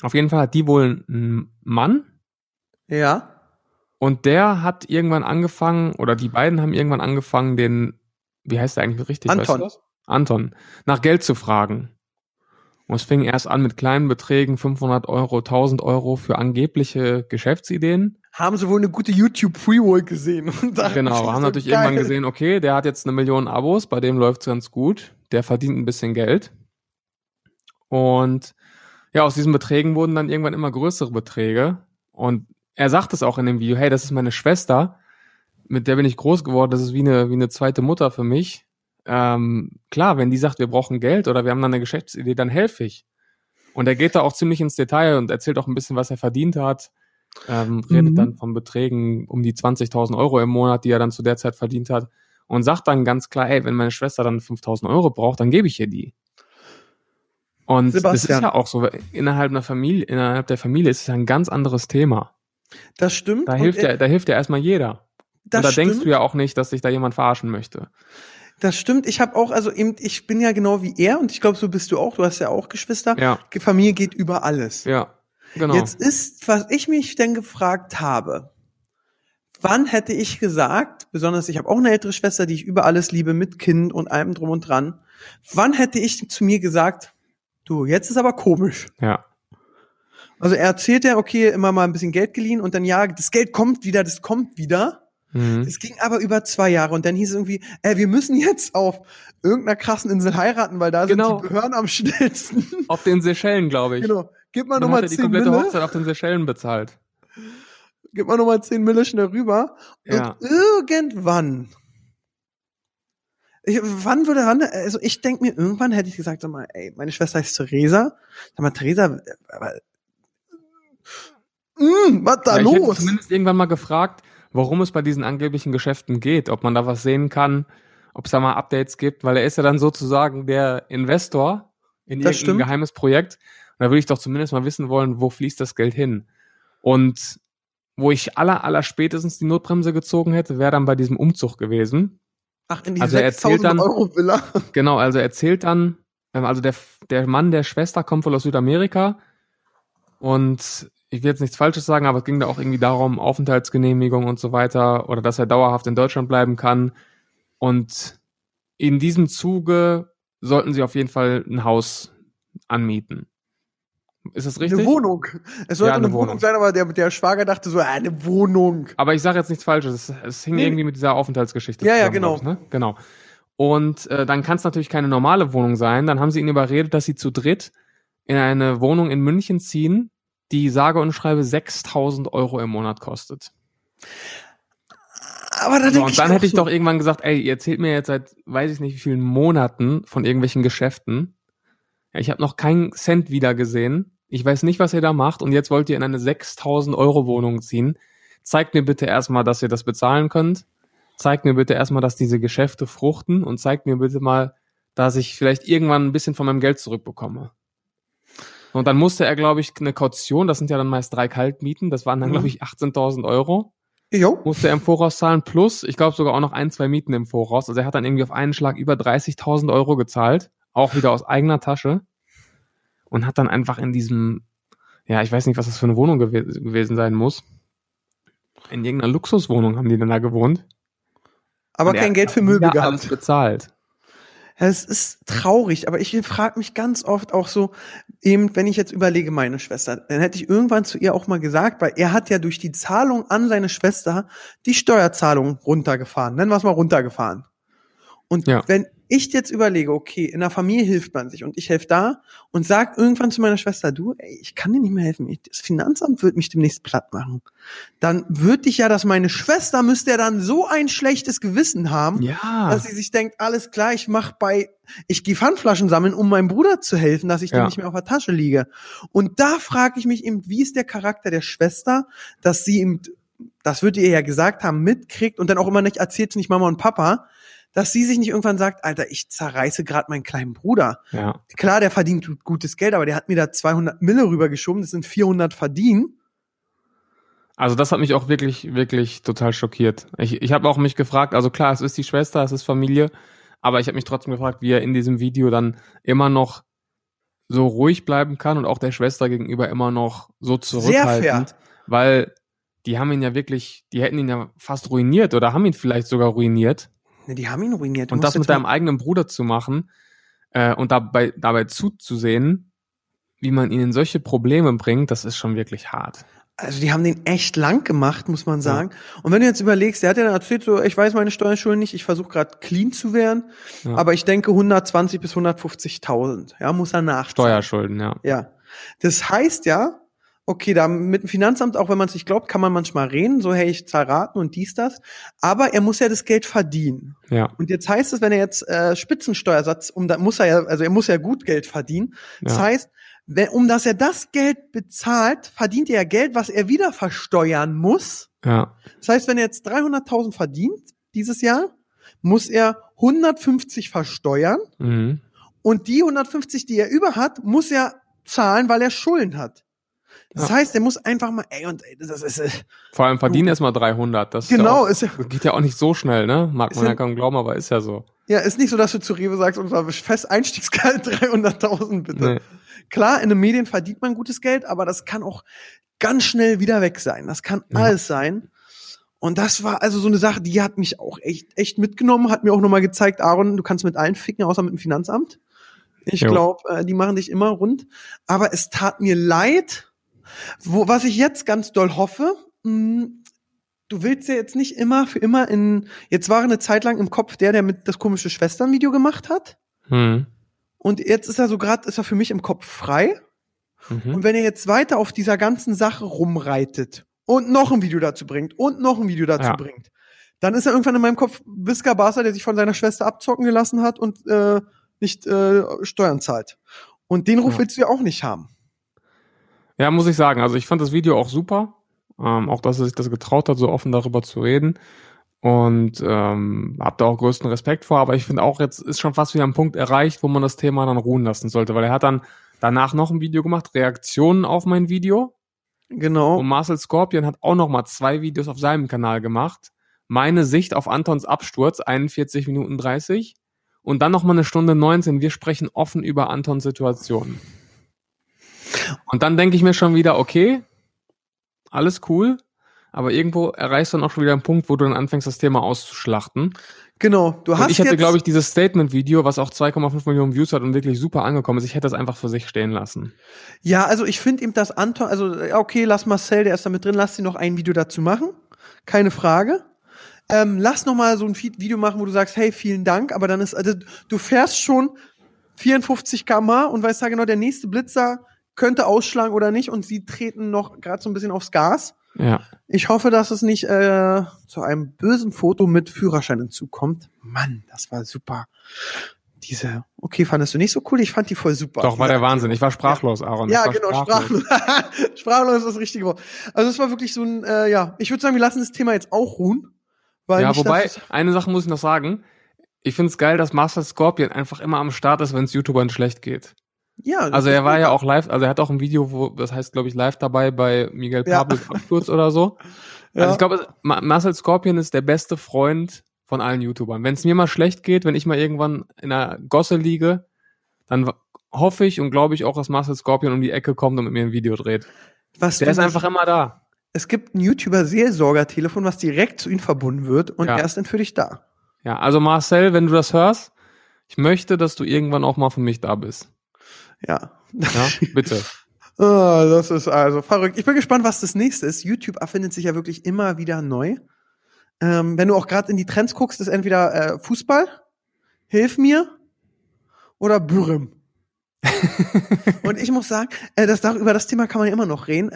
Auf jeden Fall hat die wohl einen Mann, Ja. und der hat irgendwann angefangen, oder die beiden haben irgendwann angefangen, den, wie heißt der eigentlich richtig? Anton. Weißt du? Anton, nach Geld zu fragen. Und es fing erst an mit kleinen Beträgen, 500 Euro, 1000 Euro für angebliche Geschäftsideen. Haben sie wohl eine gute YouTube-Freeroll gesehen. Und dachten, Genau, haben ist natürlich so geil. irgendwann gesehen, okay, der hat jetzt eine Million Abos, bei dem läuft's ganz gut, der verdient ein bisschen Geld. Und ja, aus diesen Beträgen wurden dann irgendwann immer größere Beträge. Und er sagt es auch in dem Video, hey, das ist meine Schwester, mit der bin ich groß geworden, das ist wie eine, wie eine zweite Mutter für mich. Ähm, klar, wenn die sagt, wir brauchen Geld oder wir haben dann eine Geschäftsidee, dann helfe ich. Und er geht da auch ziemlich ins Detail und erzählt auch ein bisschen, was er verdient hat. Ähm, redet Mhm. dann von Beträgen um die 20.000 Euro im Monat, die er dann zu der Zeit verdient hat. Und sagt dann ganz klar, ey, wenn meine Schwester dann 5.000 Euro braucht, dann gebe ich ihr die. Und das ist Sebastian. ja auch so, innerhalb einer Familie, innerhalb der Familie ist es ja ein ganz anderes Thema. Das stimmt. Da hilft ja, da hilft ja erstmal jeder. das Und da stimmt. denkst du ja auch nicht, dass sich da jemand verarschen möchte. Das stimmt. Ich habe auch, also eben, ich bin ja genau wie er und ich glaube, so bist du auch. Du hast ja auch Geschwister. Ja, Familie geht über alles. ja, genau. Jetzt ist, was ich mich denn gefragt habe, wann hätte ich gesagt, besonders ich habe auch eine ältere Schwester, die ich über alles liebe, mit Kind und allem drum und dran, wann hätte ich zu mir gesagt, du, jetzt ist aber komisch. ja, Also er erzählt ja, okay, immer mal ein bisschen Geld geliehen und dann, ja, das Geld kommt wieder, das kommt wieder. mhm. Es ging aber über zwei Jahre und dann hieß es irgendwie, ey, wir müssen jetzt auf irgendeiner krassen Insel heiraten, weil da Genau. sind die Behörden am schnellsten. Auf den Seychellen, glaube ich. genau. Gib mal nochmal hat er die 10 komplette Mille. Hochzeit auf den Seychellen bezahlt. gib mal nochmal 10 Mille schnell rüber. Ja. Und irgendwann, ich, wann würde, wann, also ich denke mir, irgendwann hätte ich gesagt, sag mal, ey, meine Schwester heißt Theresa. Sag mal, Theresa, aber, mm, was da Ja, ich hätte los? zumindest irgendwann mal gefragt, warum es bei diesen angeblichen Geschäften geht, ob man da was sehen kann, ob es da mal Updates gibt, weil er ist ja dann sozusagen der Investor in Das irgendein stimmt. geheimes Projekt. Und da würde ich doch zumindest mal wissen wollen, wo fließt das Geld hin? Und wo ich aller, aller spätestens die Notbremse gezogen hätte, wäre dann bei diesem Umzug gewesen. Ach, in die Also er erzählt 6000 dann- Euro Villa. Genau, also er erzählt dann, ähm, also der, der Mann der Schwester kommt wohl aus Südamerika und ich will jetzt nichts Falsches sagen, aber es ging da auch irgendwie darum, Aufenthaltsgenehmigung und so weiter oder dass er dauerhaft in Deutschland bleiben kann. Und in diesem Zuge sollten sie auf jeden Fall ein Haus anmieten. Ist das richtig? Eine Wohnung. Es sollte Ja, eine, eine Wohnung. Wohnung. sein, aber der, der Schwager dachte so, ah, eine Wohnung. Aber ich sage jetzt nichts Falsches. Es, es hing Nee. irgendwie mit dieser Aufenthaltsgeschichte Ja, ja, zusammen, genau. glaub Ich, ne? Genau. Und äh, dann kann es natürlich keine normale Wohnung sein. Dann haben sie ihn überredet, dass sie zu dritt in eine Wohnung in München ziehen, die sage und schreibe 6000 Euro im Monat kostet. Aber da So, und dann hätte ich so, doch irgendwann gesagt, ey, ihr erzählt mir jetzt seit, weiß ich nicht, wie vielen Monaten von irgendwelchen Geschäften. Ja, ich habe noch keinen Cent wieder gesehen. Ich weiß nicht, was ihr da macht und jetzt wollt ihr in eine 6000 Euro Wohnung ziehen. Zeigt mir bitte erstmal, dass ihr das bezahlen könnt. Zeigt mir bitte erstmal, dass diese Geschäfte fruchten und zeigt mir bitte mal, dass ich vielleicht irgendwann ein bisschen von meinem Geld zurückbekomme. Und dann musste er, glaube ich, eine Kaution, das sind ja dann meist drei Kaltmieten, das waren dann, Mhm. glaube ich, 18.000 Euro jo, musste er im Voraus zahlen, plus, ich glaube sogar auch noch ein, zwei Mieten im Voraus. Also er hat dann irgendwie auf einen Schlag über 30.000 Euro gezahlt, auch wieder aus eigener Tasche und hat dann einfach in diesem, ja, ich weiß nicht, was das für eine Wohnung gew gewesen sein muss. In irgendeiner Luxuswohnung haben die dann da gewohnt. aber Und er kein Geld hat für Möbel wieder alles gehabt. bezahlt. Es ist traurig, aber ich frage mich ganz oft auch so, eben, wenn ich jetzt überlege, meine Schwester, dann hätte ich irgendwann zu ihr auch mal gesagt, weil er hat ja durch die Zahlung an seine Schwester die Steuerzahlung runtergefahren. Nennen wir es mal runtergefahren. Und Ja. wenn ich jetzt überlege, okay, in der Familie hilft man sich und ich helfe da und sag irgendwann zu meiner Schwester, du, ey, ich kann dir nicht mehr helfen, das Finanzamt wird mich demnächst platt machen, dann würde ich ja, dass meine Schwester müsste ja dann so ein schlechtes Gewissen haben, Ja. dass sie sich denkt, alles klar, ich mach bei, ich gehe Pfandflaschen sammeln, um meinem Bruder zu helfen, dass ich dem Ja. nicht mehr auf der Tasche liege. Und da frage ich mich eben, wie ist der Charakter der Schwester, dass sie eben, das wird ihr ja gesagt haben, mitkriegt und dann auch immer nicht erzählt, nicht Mama und Papa, dass sie sich nicht irgendwann sagt, Alter, ich zerreiße gerade meinen kleinen Bruder. ja. Klar, der verdient gutes Geld, aber der hat mir da 200 Mille rübergeschoben, das sind 400 verdienen. Also das hat mich auch wirklich, wirklich total schockiert. Ich, ich habe auch mich gefragt, also klar, es ist die Schwester, es ist Familie, aber ich habe mich trotzdem gefragt, wie er in diesem Video dann immer noch so ruhig bleiben kann und auch der Schwester gegenüber immer noch so zurückhaltend, weil die haben ihn ja wirklich, die hätten ihn ja fast ruiniert oder haben ihn vielleicht sogar ruiniert. Ne, die haben ihn ruiniert. Du Und das mit deinem eigenen Bruder zu machen äh, und dabei, dabei zuzusehen, wie man ihn in solche Probleme bringt, das ist schon wirklich hart. Also die haben den echt lang gemacht, muss man sagen. Und wenn du jetzt überlegst, der hat ja dann erzählt, so, ich weiß meine Steuerschulden nicht, ich versuche gerade clean zu werden, Ja. aber ich denke 120 bis 150.000, ja, muss er nachzahlen. Steuerschulden, ja. Ja. Das heißt ja, okay, da mit dem Finanzamt, auch wenn man es nicht glaubt, kann man manchmal reden, so, hey, ich zahl Raten und dies, das. Aber er muss ja das Geld verdienen. Ja, Und jetzt heißt es, wenn er jetzt äh, Spitzensteuersatz, um da muss er ja, also er muss ja gut Geld verdienen. Das Ja. heißt, wenn, um dass er das Geld bezahlt, verdient er ja Geld, was er wieder versteuern muss. ja. Das heißt, wenn er jetzt 300.000 verdient dieses Jahr, muss er 150 versteuern Mhm. und die 150, die er über hat, muss er zahlen, weil er Schulden hat. Das Ja. heißt, er muss einfach mal, ey, und ey, das ist, äh, Vor allem verdienen erstmal 300. Das genau, ist ist, ja auch, geht ja auch nicht so schnell, ne? Mag Ist man ja ja- kaum glauben, aber ist ja so. ja, ist nicht so, dass du zu Rewe sagst, unser Festeinstiegsgehalt 300.000 bitte. Nee. Klar, in den Medien verdient man gutes Geld, aber das kann auch ganz schnell wieder weg sein. Das kann Ja. alles sein. Und das war also so eine Sache, die hat mich auch echt, echt mitgenommen, hat mir auch nochmal gezeigt, Aaron, du kannst mit allen ficken, außer mit dem Finanzamt. Ich glaube, äh, die machen dich immer rund. Aber es tat mir leid. Wo, was ich jetzt ganz doll hoffe, mh, du willst ja jetzt nicht immer für immer in, jetzt war eine Zeit lang im Kopf der, der mit das komische Schwestern-Video gemacht hat. Hm. Und jetzt ist er so gerade, ist er für mich im Kopf frei. Mhm. Und wenn er jetzt weiter auf dieser ganzen Sache rumreitet und noch ein Video dazu bringt und noch ein Video dazu Ja. bringt, dann ist er irgendwann in meinem Kopf Visca Barca, der sich von seiner Schwester abzocken gelassen hat und äh, nicht äh, Steuern zahlt. Und den Ruf Ja. willst du ja auch nicht haben. Ja, muss ich sagen. Also ich fand das Video auch super. Ähm, auch, dass er sich das getraut hat, so offen darüber zu reden. Und ähm, hab da auch größten Respekt vor. Aber ich finde auch, jetzt ist schon fast wieder ein Punkt erreicht, wo man das Thema dann ruhen lassen sollte. Weil er hat dann danach noch ein Video gemacht, Reaktionen auf mein Video. Genau. Und Marcel Scorpion hat auch noch mal zwei Videos auf seinem Kanal gemacht. Meine Sicht auf Antons Absturz, 41 Minuten 30. Und dann noch mal eine Stunde 19. Wir sprechen offen über Antons Situation. Und dann denke ich mir schon wieder, okay, alles cool. Aber irgendwo erreichst du dann auch schon wieder einen Punkt, wo du dann anfängst, das Thema auszuschlachten. Genau. Du hast Und ich hätte, glaube ich, dieses Statement-Video, was auch 2,5 Millionen Views hat und wirklich super angekommen ist, ich hätte das einfach für sich stehen lassen. Ja, also ich finde eben, dass Anton, also ja, okay, lass Marcel, der ist da mit drin, lass sie noch ein Video dazu machen. Keine Frage. ähm, lass noch mal so ein Video machen, wo du sagst, hey, vielen Dank, aber dann ist, also du fährst schon 54 km und weißt ja genau, der nächste Blitzer könnte ausschlagen oder nicht und sie treten noch gerade so ein bisschen aufs Gas. Ja. Ich hoffe, dass es nicht äh, zu einem bösen Foto mit Führerschein hinzukommt. Mann, das war super. Diese, okay, fandest du nicht so cool? Ich fand die voll super. Doch, war der Wahnsinn. Ich war sprachlos, Aaron. ja, genau, sprachlos. sprachlos ist das richtige Wort. Also es war wirklich so ein, äh, ja, ich würde sagen, wir lassen das Thema jetzt auch ruhen. Weil Ja, wobei, eine Sache muss ich noch sagen. Ich finde es geil, dass Master Scorpion einfach immer am Start ist, wenn es YouTubern schlecht geht. Ja, Also er war ja auch live, also er hat auch ein Video, wo, das heißt, glaube ich, live dabei bei Miguel Ja. Pablos Absturz oder so. Ja. Also ich glaube, Ma- Marcel Scorpion ist der beste Freund von allen YouTubern. Wenn es mir mal schlecht geht, wenn ich mal irgendwann in einer Gosse liege, dann hoffe ich und glaube ich auch, dass Marcel Scorpion um die Ecke kommt und mit mir ein Video dreht. was Der ist einfach immer da. Es gibt ein YouTuber-Seelsorger-Telefon, was direkt zu ihm verbunden wird und Ja. er ist dann für dich da. Ja, also Marcel, wenn du das hörst, ich möchte, dass du irgendwann auch mal für mich da bist. Ja. Ja, bitte. Ah, das ist also verrückt. Ich bin gespannt, was das nächste ist. YouTube erfindet sich ja wirklich immer wieder neu. Ähm, wenn du auch gerade in die Trends guckst, ist entweder äh, Fußball, Hilf mir oder Bürem. Und ich muss sagen, äh, das, über das Thema kann man ja immer noch reden. Äh,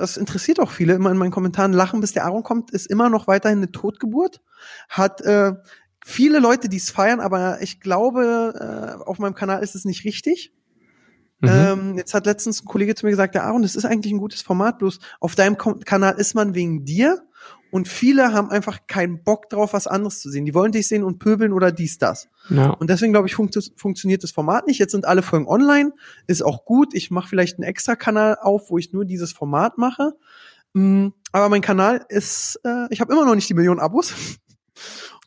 das interessiert auch viele. Immer in meinen Kommentaren lachen, bis der Aaron kommt, ist immer noch weiterhin eine Totgeburt. Hat äh, viele Leute, die es feiern, aber ich glaube, äh, auf meinem Kanal ist es nicht richtig. Mhm. Ähm, jetzt hat letztens ein Kollege zu mir gesagt, der Aaron, das ist eigentlich ein gutes Format, bloß auf deinem Kanal ist man wegen dir und viele haben einfach keinen Bock drauf, was anderes zu sehen. Die wollen dich sehen und pöbeln oder dies, das. ja. Und deswegen glaube ich, funktio funktioniert das Format nicht. Jetzt sind alle Folgen online, ist auch gut. Ich mache vielleicht einen extra Kanal auf, wo ich nur dieses Format mache. Mm, aber mein Kanal ist, äh, ich habe immer noch nicht die Millionen Abos.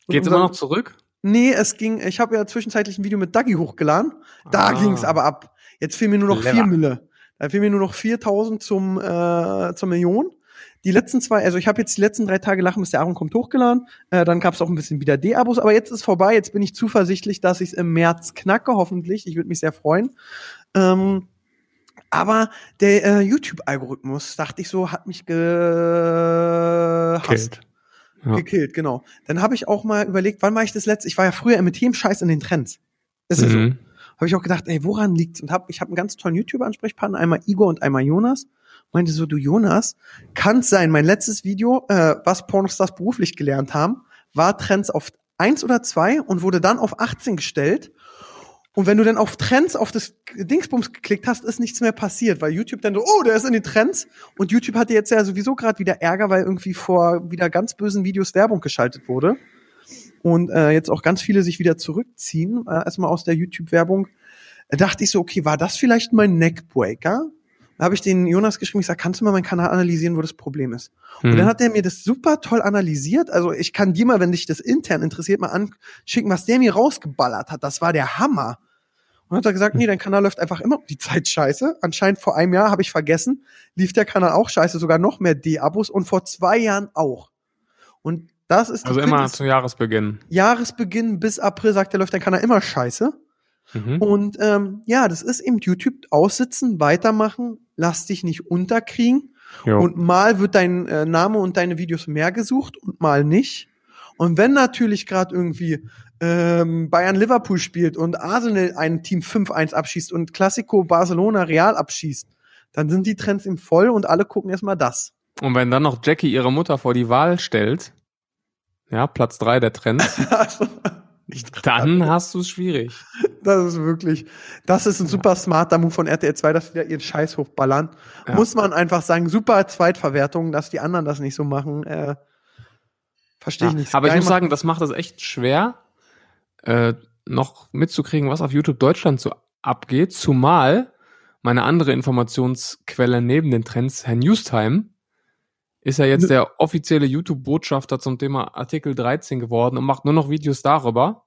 Geht's immer noch zurück? Nee, es ging, ich habe ja zwischenzeitlich ein Video mit Dagi hochgeladen. Da Ah. ging's aber ab. Jetzt fehlen mir nur noch Clever. vier Mille. Da fehlen mir nur noch 4000 zum, äh, zur Million. Die letzten zwei, also ich habe jetzt die letzten drei Tage Lachen, bis der Aaron kommt, hochgeladen. Äh, dann gab's auch ein bisschen wieder D-Abos, aber jetzt ist vorbei. Jetzt bin ich zuversichtlich, dass ich im März knacke, hoffentlich. Ich würde mich sehr freuen. Ähm, aber der äh, YouTube-Algorithmus, dachte ich so, hat mich gehasst. Ja. gekillt, genau. Dann habe ich auch mal überlegt, wann war ich das letzte? Ich war ja früher mit jedem Scheiß in den Trends. Ist ja so. Habe ich auch gedacht, ey, woran liegt's? Und hab, ich habe einen ganz tollen YouTuber-Ansprechpartner, einmal Igor und einmal Jonas. Meinte so, du Jonas, kann's sein, mein letztes Video, äh, was Pornostars beruflich gelernt haben, war Trends auf eins oder zwei und wurde dann auf 18 gestellt. Und wenn du dann auf Trends auf das Dingsbums geklickt hast, ist nichts mehr passiert, weil YouTube dann so, oh, der ist in den Trends. Und YouTube hatte jetzt ja sowieso gerade wieder Ärger, weil irgendwie vor wieder ganz bösen Videos Werbung geschaltet wurde. Und äh, jetzt auch ganz viele sich wieder zurückziehen, äh, erstmal aus der YouTube-Werbung. Da dachte ich so, okay, war das vielleicht mein Neckbreaker? Da habe ich den Jonas geschrieben, ich sag, kannst du mal meinen Kanal analysieren, wo das Problem ist? Und Mhm. dann hat er mir das super toll analysiert. Also ich kann dir mal, wenn dich das intern interessiert, mal anschicken, was der mir rausgeballert hat. Das war der Hammer. Und hat er gesagt, nee, dein Kanal läuft einfach immer um die Zeit scheiße. Anscheinend vor einem Jahr, habe ich vergessen, lief der Kanal auch scheiße, sogar noch mehr D-Abos und vor zwei Jahren auch. Und das ist Also immer zu Jahresbeginn. Jahresbeginn bis April, sagt er, läuft dein Kanal immer scheiße. Mhm. Und ähm, ja, das ist eben YouTube aussitzen, weitermachen, lass dich nicht unterkriegen. Jo. Und mal wird dein äh, Name und deine Videos mehr gesucht und mal nicht. Und wenn natürlich gerade irgendwie ähm, Bayern Liverpool spielt und Arsenal ein Team 5-1 abschießt und Classico Barcelona Real abschießt, dann sind die Trends im Voll und alle gucken erstmal das. Und wenn dann noch Jackie ihre Mutter vor die Wahl stellt, ja, Platz drei der Trends, also, dann hast du es schwierig. das ist wirklich, das ist ein super smarter Move von RTL 2, dass da ihren Scheiß hochballern. Ja. Muss man einfach sagen, super Zweitverwertung, dass die anderen das nicht so machen. Äh, Verstehe ich Ja, nicht. aber ich muss sagen, das macht es echt schwer, äh, noch mitzukriegen, was auf YouTube Deutschland so abgeht, zumal meine andere Informationsquelle neben den Trends, Herr Newstime, ist ja jetzt der offizielle YouTube-Botschafter zum Thema Artikel 13 geworden und macht nur noch Videos darüber.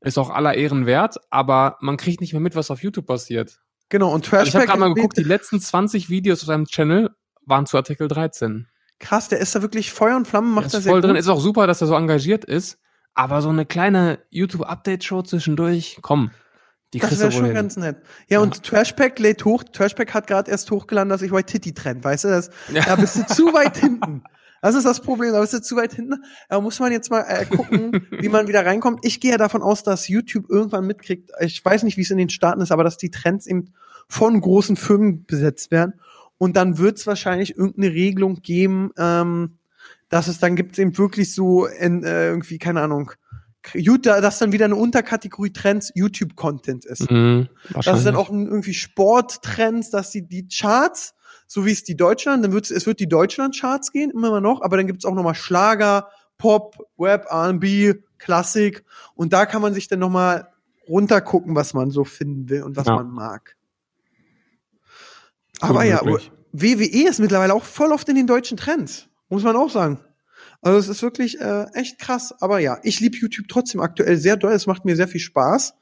Ist auch aller Ehren wert, aber man kriegt nicht mehr mit, was auf YouTube passiert. Genau, und Also ich habe Trashback gerade mal geguckt, die letzten 20 Videos auf seinem Channel waren zu Artikel 13. krass, der ist da wirklich Feuer und Flamme, macht ist das voll sehr drin. gut. Ist auch super, dass er so engagiert ist. Aber so eine kleine YouTube-Update-Show zwischendurch, komm, die Das wäre schon hin. ganz nett. Ja, und Trashpack lädt hoch. Trashpack hat gerade erst hochgeladen, dass ich White Titty trend, weißt du? Das, Ja. Da bist du zu weit hinten. Das ist das Problem, da bist du zu weit hinten. Da muss man jetzt mal äh, gucken, wie man wieder reinkommt. Ich gehe ja davon aus, dass YouTube irgendwann mitkriegt, ich weiß nicht, wie es in den Staaten ist, aber dass die Trends eben von großen Firmen besetzt werden. Und dann wird es wahrscheinlich irgendeine Regelung geben, ähm, dass es dann gibt eben wirklich so in, äh, irgendwie, keine Ahnung, YouTube, dass dann wieder eine Unterkategorie Trends YouTube-Content ist. Mhm, Das ist dann auch irgendwie Sporttrends, dass die, die Charts, so wie es die Deutschland, dann wird es wird die Deutschland-Charts gehen, immer noch, aber dann gibt's auch nochmal Schlager, Pop, Web, R&B, Klassik und da kann man sich dann nochmal runtergucken, was man so finden will und was Ja. man mag. Aber Gut ja. WWE ist mittlerweile auch voll oft in den deutschen Trends, muss man auch sagen. Also es ist wirklich äh, echt krass. Aber ja, ich liebe YouTube trotzdem aktuell sehr doll. Es macht mir sehr viel Spaß,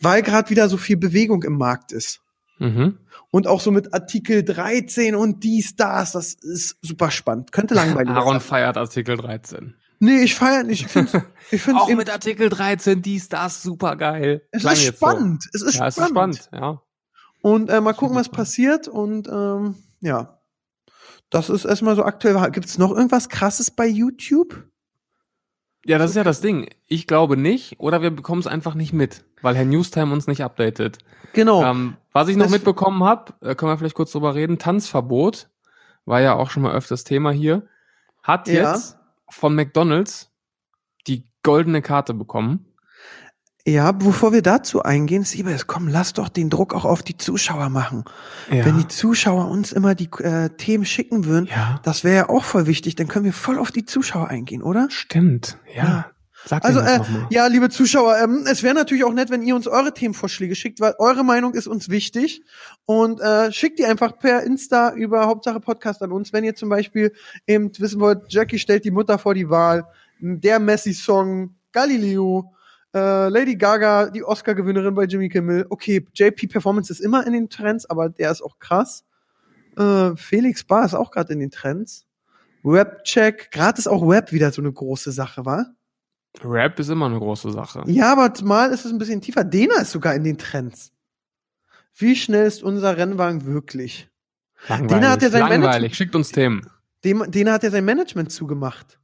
weil gerade wieder so viel Bewegung im Markt ist. Mhm. Und auch so mit Artikel 13 und dies, das, das ist super spannend. Könnte langweilig Aaron sein. feiert Artikel 13. Nee, ich feiere nicht. Ich finde ich find's Auch mit Artikel 13, dies, das, super geil. es ist spannend. Es ist Ja, es spannend. ist spannend, ja. Und äh, mal gucken, was passiert. Und ähm, ja, das ist erstmal so aktuell. Gibt es noch irgendwas Krasses bei YouTube? Ja, das ist ja das Ding. Ich glaube nicht, oder wir bekommen es einfach nicht mit, weil Herr Newstime uns nicht updatet. Genau. Ähm, was ich noch Das- mitbekommen habe, äh, können wir vielleicht kurz drüber reden. Tanzverbot war ja auch schon mal öfters Thema hier. Hat Ja. jetzt von McDonald's die goldene Karte bekommen. Ja, bevor wir dazu eingehen, Siebes, komm, lass doch den Druck auch auf die Zuschauer machen. Wenn die Zuschauer uns immer die äh, Themen schicken würden, ja, das wäre ja auch voll wichtig, dann können wir voll auf die Zuschauer eingehen, oder? stimmt. Ja. Ja. Sag Also, äh, ja, liebe Zuschauer, ähm, es wäre natürlich auch nett, wenn ihr uns eure Themenvorschläge schickt, weil eure Meinung ist uns wichtig. Und äh, schickt die einfach per Insta über Hauptsache Podcast an uns. Wenn ihr zum Beispiel eben wissen wollt, Jackie stellt die Mutter vor die Wahl, der Messi-Song, Galileo, äh, Lady Gaga, die Oscar-Gewinnerin bei Jimmy Kimmel. Okay, JP Performance ist immer in den Trends, aber der ist auch krass. Äh, Felix Bar ist auch gerade in den Trends. Webcheck, gerade ist auch Web wieder so eine große Sache, war? Rap ist immer eine große Sache. Ja, aber mal ist es ein bisschen tiefer. Dena ist sogar in den Trends. Wie schnell ist unser Rennwagen wirklich? Langweilig. Dina hat ja sein Langweilig. Management- Schickt uns Themen. Dem, Dena hat ja sein Management zugemacht.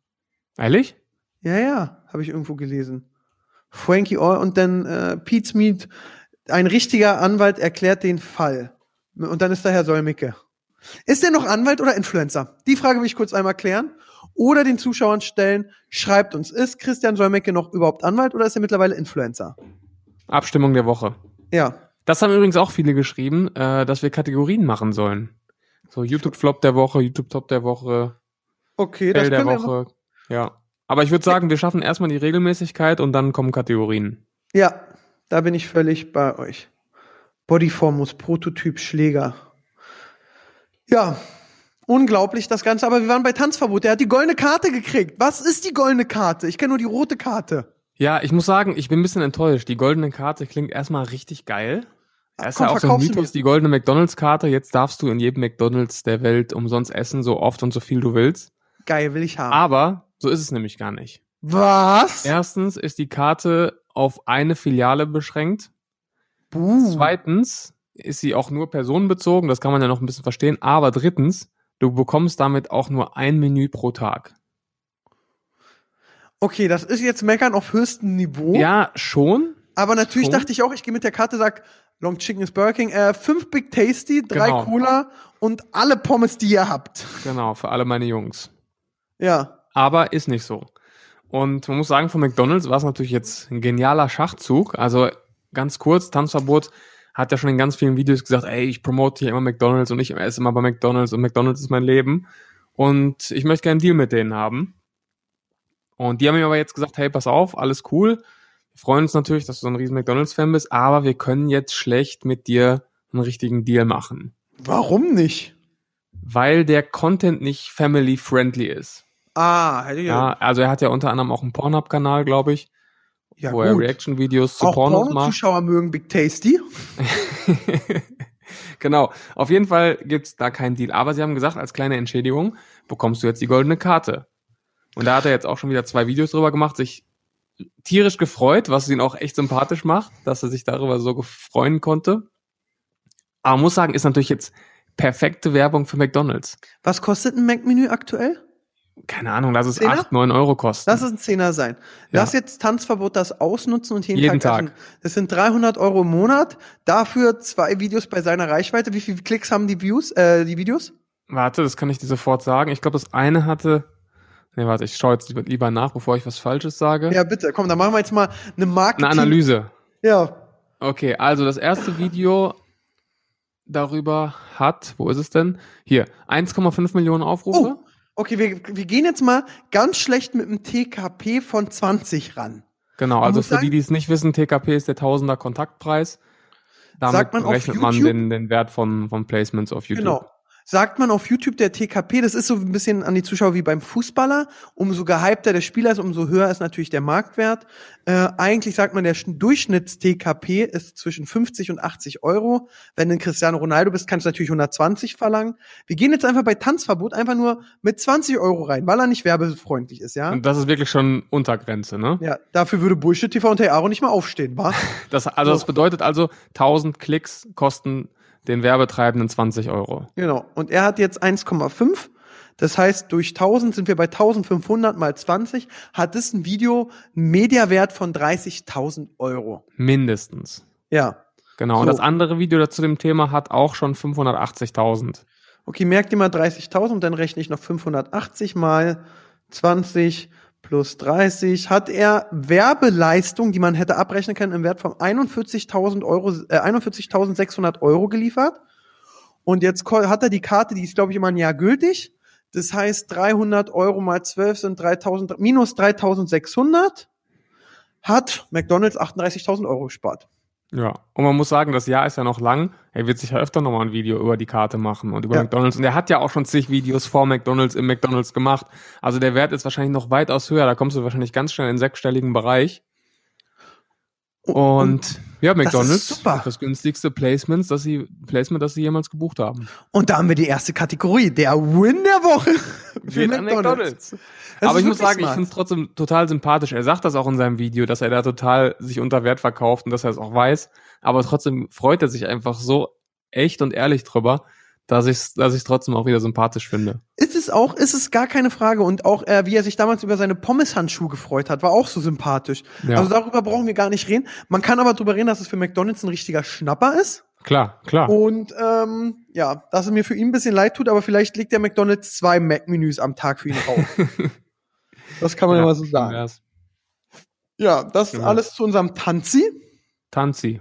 Ehrlich? Ja, ja, habe ich irgendwo gelesen. Frankie Orr und dann äh, Pete's Meat, ein richtiger Anwalt erklärt den Fall. Und dann ist da Herr Solmicke. Ist der noch Anwalt oder Influencer? Die Frage will ich kurz einmal klären. Oder den Zuschauern stellen, schreibt uns, ist Christian Solmecke noch überhaupt Anwalt oder ist er mittlerweile Influencer? Abstimmung der Woche. Ja. Das haben übrigens auch viele geschrieben, äh, dass wir Kategorien machen sollen. So YouTube-Flop der Woche, YouTube-Top der Woche, Okay, das Fail der. Woche. Ja. Aber ich würde sagen, wir schaffen erstmal die Regelmäßigkeit und dann kommen Kategorien. Ja, da bin ich völlig bei euch. Bodyformus, Prototyp, Schläger. Ja, unglaublich das Ganze. Aber wir waren bei Tanzverbot. Der hat die goldene Karte gekriegt. Was ist die goldene Karte? Ich kenne nur die rote Karte. Ja, ich muss sagen, ich bin ein bisschen enttäuscht. Die goldene Karte klingt erstmal richtig geil. Das ist ja auch so ein Mythos, die goldene McDonalds-Karte. Jetzt darfst du in jedem McDonalds der Welt umsonst essen, so oft und so viel du willst. Geil, will ich haben. Aber so ist es nämlich gar nicht. Was? Erstens ist die Karte auf eine Filiale beschränkt. Buh. Zweitens ist sie auch nur personenbezogen, das kann man ja noch ein bisschen verstehen. Aber drittens, du bekommst damit auch nur ein Menü pro Tag. Okay, das ist jetzt Meckern auf höchstem Niveau. Ja, schon. Aber natürlich schon. dachte ich auch, ich gehe mit der Karte, sag, Long Chicken ist Burger King, äh, fünf Big Tasty, drei Genau. Cola und alle Pommes, die ihr habt. Genau, für alle meine Jungs. Ja. Aber ist nicht so. Und man muss sagen, von McDonalds war es natürlich jetzt ein genialer Schachzug. Also ganz kurz, Tanzverbot hat ja schon in ganz vielen Videos gesagt, ey, ich promote hier immer McDonalds und ich esse immer bei McDonalds und McDonalds ist mein Leben. Und ich möchte gerne einen Deal mit denen haben. Und die haben mir aber jetzt gesagt, hey, pass auf, alles cool. Wir freuen uns natürlich, dass du so ein riesen McDonalds-Fan bist, aber wir können jetzt schlecht mit dir einen richtigen Deal machen. Warum nicht? Weil der Content nicht family-friendly ist. Ah, hätte ich Ja, also er hat ja unter anderem auch einen Pornhub-Kanal, glaube ich, ja wo er Reaction-Videos zu Auch Pornos macht. Porno-Zuschauer mögen Big Tasty. genau. Auf jeden Fall gibt's da keinen Deal. Aber sie haben gesagt, als kleine Entschädigung bekommst du jetzt die goldene Karte. Und da hat er jetzt auch schon wieder zwei Videos drüber gemacht, sich tierisch gefreut, was ihn auch echt sympathisch macht, dass er sich darüber so freuen konnte. Aber muss sagen, ist natürlich jetzt perfekte Werbung für McDonalds. Was kostet ein Mac-Menü aktuell? Keine Ahnung, lass es Zehner? 8, 9 Euro kosten. Lass es ein Zehner sein. Ja. Lass jetzt Tanzverbot das ausnutzen und jeden, Jeden Tag. Tag. Das sind 300 Euro im Monat. Dafür zwei Videos bei seiner Reichweite. Wie viele Klicks haben die Views, äh, die Videos? Warte, das kann ich dir sofort sagen. Ich glaube, das eine hatte. Nee, warte, ich schaue jetzt lieber, lieber nach, bevor ich was Falsches sage. Ja, bitte. Komm, dann machen wir jetzt mal eine Marketing. Eine Analyse. Ja. Okay, also das erste Video darüber hat, wo ist es denn? Hier, 1,5 Millionen Aufrufe. Oh, okay, wir, wir gehen jetzt mal ganz schlecht mit einem TKP von 20 ran. Genau, Man also für sagen- die, die es nicht wissen, TKP ist der Tausender Kontaktpreis. Damit Sagt man rechnet man YouTube? den, den Wert von, von Placements auf YouTube. Genau. Sagt man auf YouTube der TKP, das ist so ein bisschen an die Zuschauer wie beim Fußballer. Umso gehypter der Spieler ist, umso höher ist natürlich der Marktwert. Äh, eigentlich sagt man, der Sch- Durchschnitts-TKP ist zwischen 50 und 80 Euro. Wenn du ein Cristiano Ronaldo bist, kannst du natürlich 120 verlangen. Wir gehen jetzt einfach bei Tanzverbot einfach nur mit 20 Euro rein, weil er nicht werbefreundlich ist, ja? Und das ist wirklich schon Untergrenze, ne? Ja, dafür würde Bullshit TV und Hey Aaron nicht mal aufstehen, wa? Das, also So. das bedeutet also, 1000 Klicks kosten den Werbetreibenden 20 Euro. Genau. Und er hat jetzt 1,5. Das heißt, durch 1000 sind wir bei 1500 mal 20. Hat das ein Video einen Mediawert von 30.000 Euro. Mindestens. Ja. Genau. Und So. das andere Video dazu dem Thema hat auch schon 580.000. Okay, merkt ihr mal 30.000, dann rechne ich noch 580 mal 20 plus 30. Hat er Werbeleistung, die man hätte abrechnen können, im Wert von 41.000 Euro, äh, 41.600 Euro geliefert. Und jetzt hat er die Karte, die ist, glaube ich, immer ein Jahr gültig. Das heißt, 300 Euro mal 12 sind 3.000, minus 3.600. Hat McDonalds 38.000 Euro gespart. Ja. Und man muss sagen, das Jahr ist ja noch lang. Er wird sicher öfter nochmal ein Video über die Karte machen und über Ja. McDonalds. Und er hat ja auch schon zig Videos vor McDonalds im McDonalds gemacht. Also der Wert ist wahrscheinlich noch weitaus höher. Da kommst du wahrscheinlich ganz schnell in den sechsstelligen Bereich. Und, ja, McDonalds super. das günstigste Placements, das sie, Placement, das sie jemals gebucht haben. Und da haben wir die erste Kategorie, der Win der Woche. für McDonald's. Das Aber ich muss sagen, ich smart. finde es trotzdem total sympathisch. Er sagt das auch in seinem Video, dass er da total sich unter Wert verkauft und dass er es auch weiß. Aber trotzdem freut er sich einfach so echt und ehrlich drüber, dass ich es dass ich's trotzdem auch wieder sympathisch finde. Ist es auch, ist es gar keine Frage. Und auch, äh, wie er sich damals über seine Pommeshandschuhe gefreut hat, war auch so sympathisch. Ja. Also darüber brauchen wir gar nicht reden. Man kann aber drüber reden, dass es für McDonalds ein richtiger Schnapper ist. Klar, klar. Und ähm, ja, dass es mir für ihn ein bisschen leid tut, aber vielleicht legt der McDonalds zwei Mac-Menüs am Tag für ihn auf. das kann man ja, mal so sagen. wär's. Ja, das ist Ja. alles zu unserem Tanzi. Tanzi.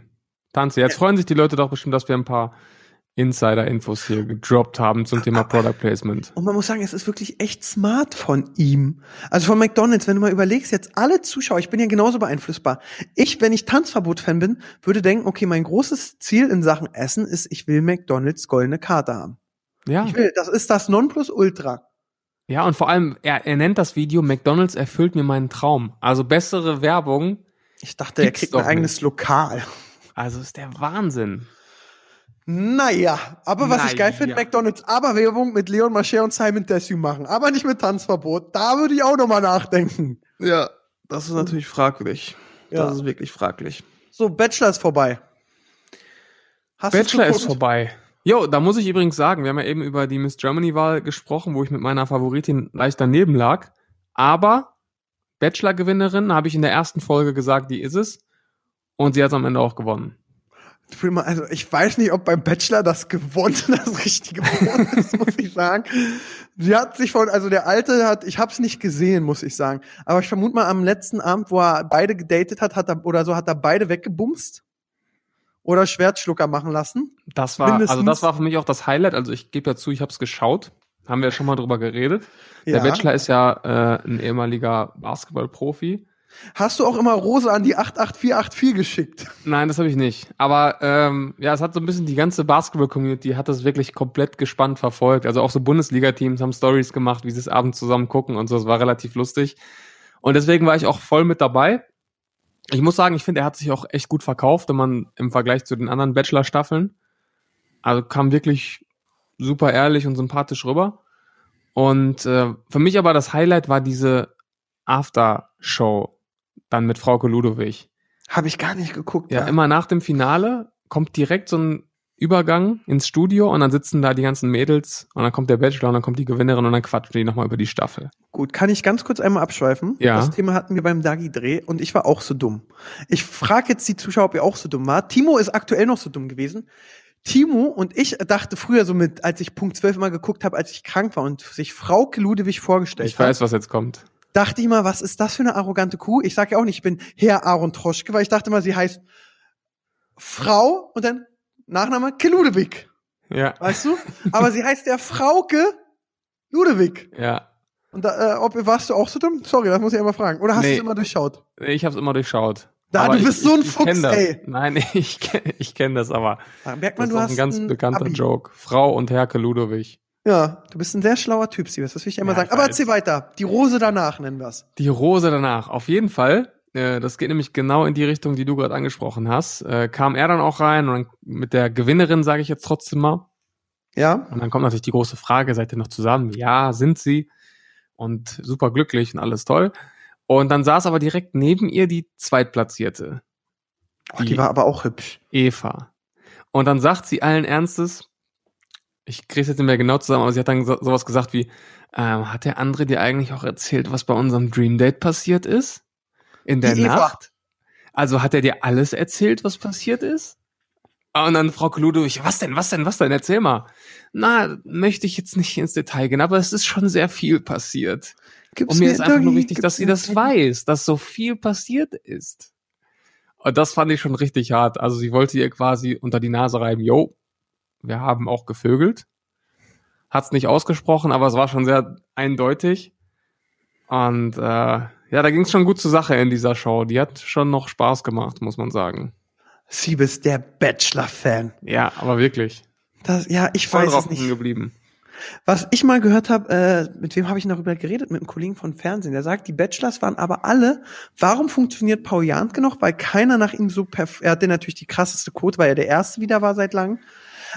Tanzi. Jetzt freuen sich die Leute doch bestimmt, dass wir ein paar Insider-Infos hier gedroppt haben zum Thema Product Placement. Und man muss sagen, es ist wirklich echt smart von ihm. Also von McDonalds, wenn du mal überlegst, jetzt alle Zuschauer, ich bin ja genauso beeinflussbar. Ich, wenn ich Tanzverbot-Fan bin, würde denken, okay, mein großes Ziel in Sachen Essen ist, ich will McDonalds goldene Karte haben. Ja. Ich will, das ist das Nonplusultra. Ja, und vor allem, er, er nennt das Video McDonalds erfüllt mir meinen Traum. Also bessere Werbung. Ich dachte, er kriegt ein eigenes Lokal. Also ist der Wahnsinn. Naja, aber was ich geil Naja. finde, McDonalds aber Werbung mit Leon Mascher und Simon Desue machen, aber nicht mit Tanzverbot. Da würde ich auch noch mal nachdenken. Ja, das ist natürlich fraglich. Ja. Das ist wirklich fraglich. So, Bachelor ist vorbei. Hast Bachelor ist vorbei. Jo, da muss ich übrigens sagen, wir haben ja eben über die Miss Germany-Wahl gesprochen, wo ich mit meiner Favoritin leicht daneben lag. Aber Bachelor-Gewinnerin habe ich in der ersten Folge gesagt, die ist es. Und sie hat am Ende auch gewonnen. Also ich weiß nicht, ob beim Bachelor das gewonnen das richtige Wort ist, muss ich sagen. Sie hat sich von, also der Alte hat, ich habe es nicht gesehen, muss ich sagen. Aber ich vermute mal am letzten Abend, wo er beide gedatet hat, hat er oder so, hat er beide weggebumst oder Schwertschlucker machen lassen. Das war, also Mindestens. das war für mich auch das Highlight. Also ich gebe ja zu, ich habe es geschaut. Haben wir ja schon mal drüber geredet. Der Ja. Bachelor ist ja äh, ein ehemaliger Basketball-Profi. Hast du auch immer Rose an die 88484 geschickt? Nein, das habe ich nicht. Aber ähm, ja, es hat so ein bisschen die ganze Basketball-Community hat das wirklich komplett gespannt verfolgt. Also auch so Bundesliga-Teams haben Stories gemacht, wie sie es abends zusammen gucken und so. Es war relativ lustig. Und deswegen war ich auch voll mit dabei. Ich muss sagen, ich finde, er hat sich auch echt gut verkauft, wenn man im Vergleich zu den anderen Bachelor-Staffeln. Also kam wirklich super ehrlich und sympathisch rüber. Und äh, für mich aber das Highlight war diese After-Show dann mit Frauke Ludowig. Habe ich gar nicht geguckt. Ja, immer nach dem Finale kommt direkt so ein Übergang ins Studio und dann sitzen da die ganzen Mädels und dann kommt der Bachelor und dann kommt die Gewinnerin und dann quatschen die nochmal über die Staffel. Gut, kann ich ganz kurz einmal abschweifen? Ja. Das Thema hatten wir beim Dagi-Dreh und ich war auch so dumm. Ich frage jetzt die Zuschauer, ob ihr auch so dumm war. Timo ist aktuell noch so dumm gewesen. Timo und ich dachte früher so mit, als ich Punkt 12 mal geguckt habe, als ich krank war und sich Frau Ludewig vorgestellt Ich weiß, was jetzt kommt. Dachte ich mal, was ist das für eine arrogante Kuh? Ich sage ja auch nicht, ich bin Herr Aaron Troschke, weil ich dachte mal, sie heißt Frau und dann Nachname Keludewig, Ja, weißt du? Aber sie heißt ja Frauke Ludewig. ja. Und da, äh, ob, warst du auch so dumm? Sorry, das muss ich einmal fragen. Oder hast Nee. du es immer durchschaut? Ich habe es immer durchschaut. Da, Aber du bist ich, so ein ich, Fuchs, das. ey. Nein, ich kenne ich kenn das aber. Da merkt Das man, ist du auch hast ein ganz bekannter Abi. Joke. Frau und Herke Ludowig. Ja, du bist ein sehr schlauer Typ, Siebes, das will ich dir immer Ja, sagen. Aber erzähl weiter. Die Rose danach nennen wir's. Die Rose danach. Auf jeden Fall. Äh, das geht nämlich genau in die Richtung, die du gerade angesprochen hast. Äh, kam er dann auch rein und dann mit der Gewinnerin, sage ich jetzt trotzdem mal. Ja? Und dann kommt natürlich die große Frage, seid ihr noch zusammen? Ja, sind sie. Und super glücklich und alles toll. Und dann saß aber direkt neben ihr die Zweitplatzierte, Oh, die war aber auch hübsch. Eva. Und dann sagt sie allen Ernstes, ich krieg's jetzt nicht mehr genau zusammen, aber sie hat dann so, sowas gesagt wie, ähm, hat der andere dir eigentlich auch erzählt, was bei unserem Dream Date passiert ist? In der Die Eva. Nacht? Also hat er dir alles erzählt, was passiert ist? Und dann Frau Ludwig, was denn, was denn, was denn, erzähl mal. Na, möchte ich jetzt nicht ins Detail gehen, aber es ist schon sehr viel passiert. Gib's Und mir ist einfach nur wichtig, dass sie mir das weiß, dass so viel passiert ist. Und das fand ich schon richtig hart. Also sie wollte ihr quasi unter die Nase reiben, yo, wir haben auch gevögelt. Hat's nicht ausgesprochen, aber es war schon sehr eindeutig. Und äh, ja, da ging's schon gut zur Sache in dieser Show. Die hat schon noch Spaß gemacht, muss man sagen. Siebes, der Bachelor-Fan. Ja, aber wirklich. Das, ja, ich Voll weiß es nicht. geblieben. Was ich mal gehört habe, äh, mit wem habe ich darüber geredet? Mit einem Kollegen von Fernsehen. Der sagt, die Bachelors waren aber alle. Warum funktioniert Paul Janke noch? Weil keiner nach ihm so perf Er hatte natürlich die krasseste Quote, weil er der Erste wieder war seit langem.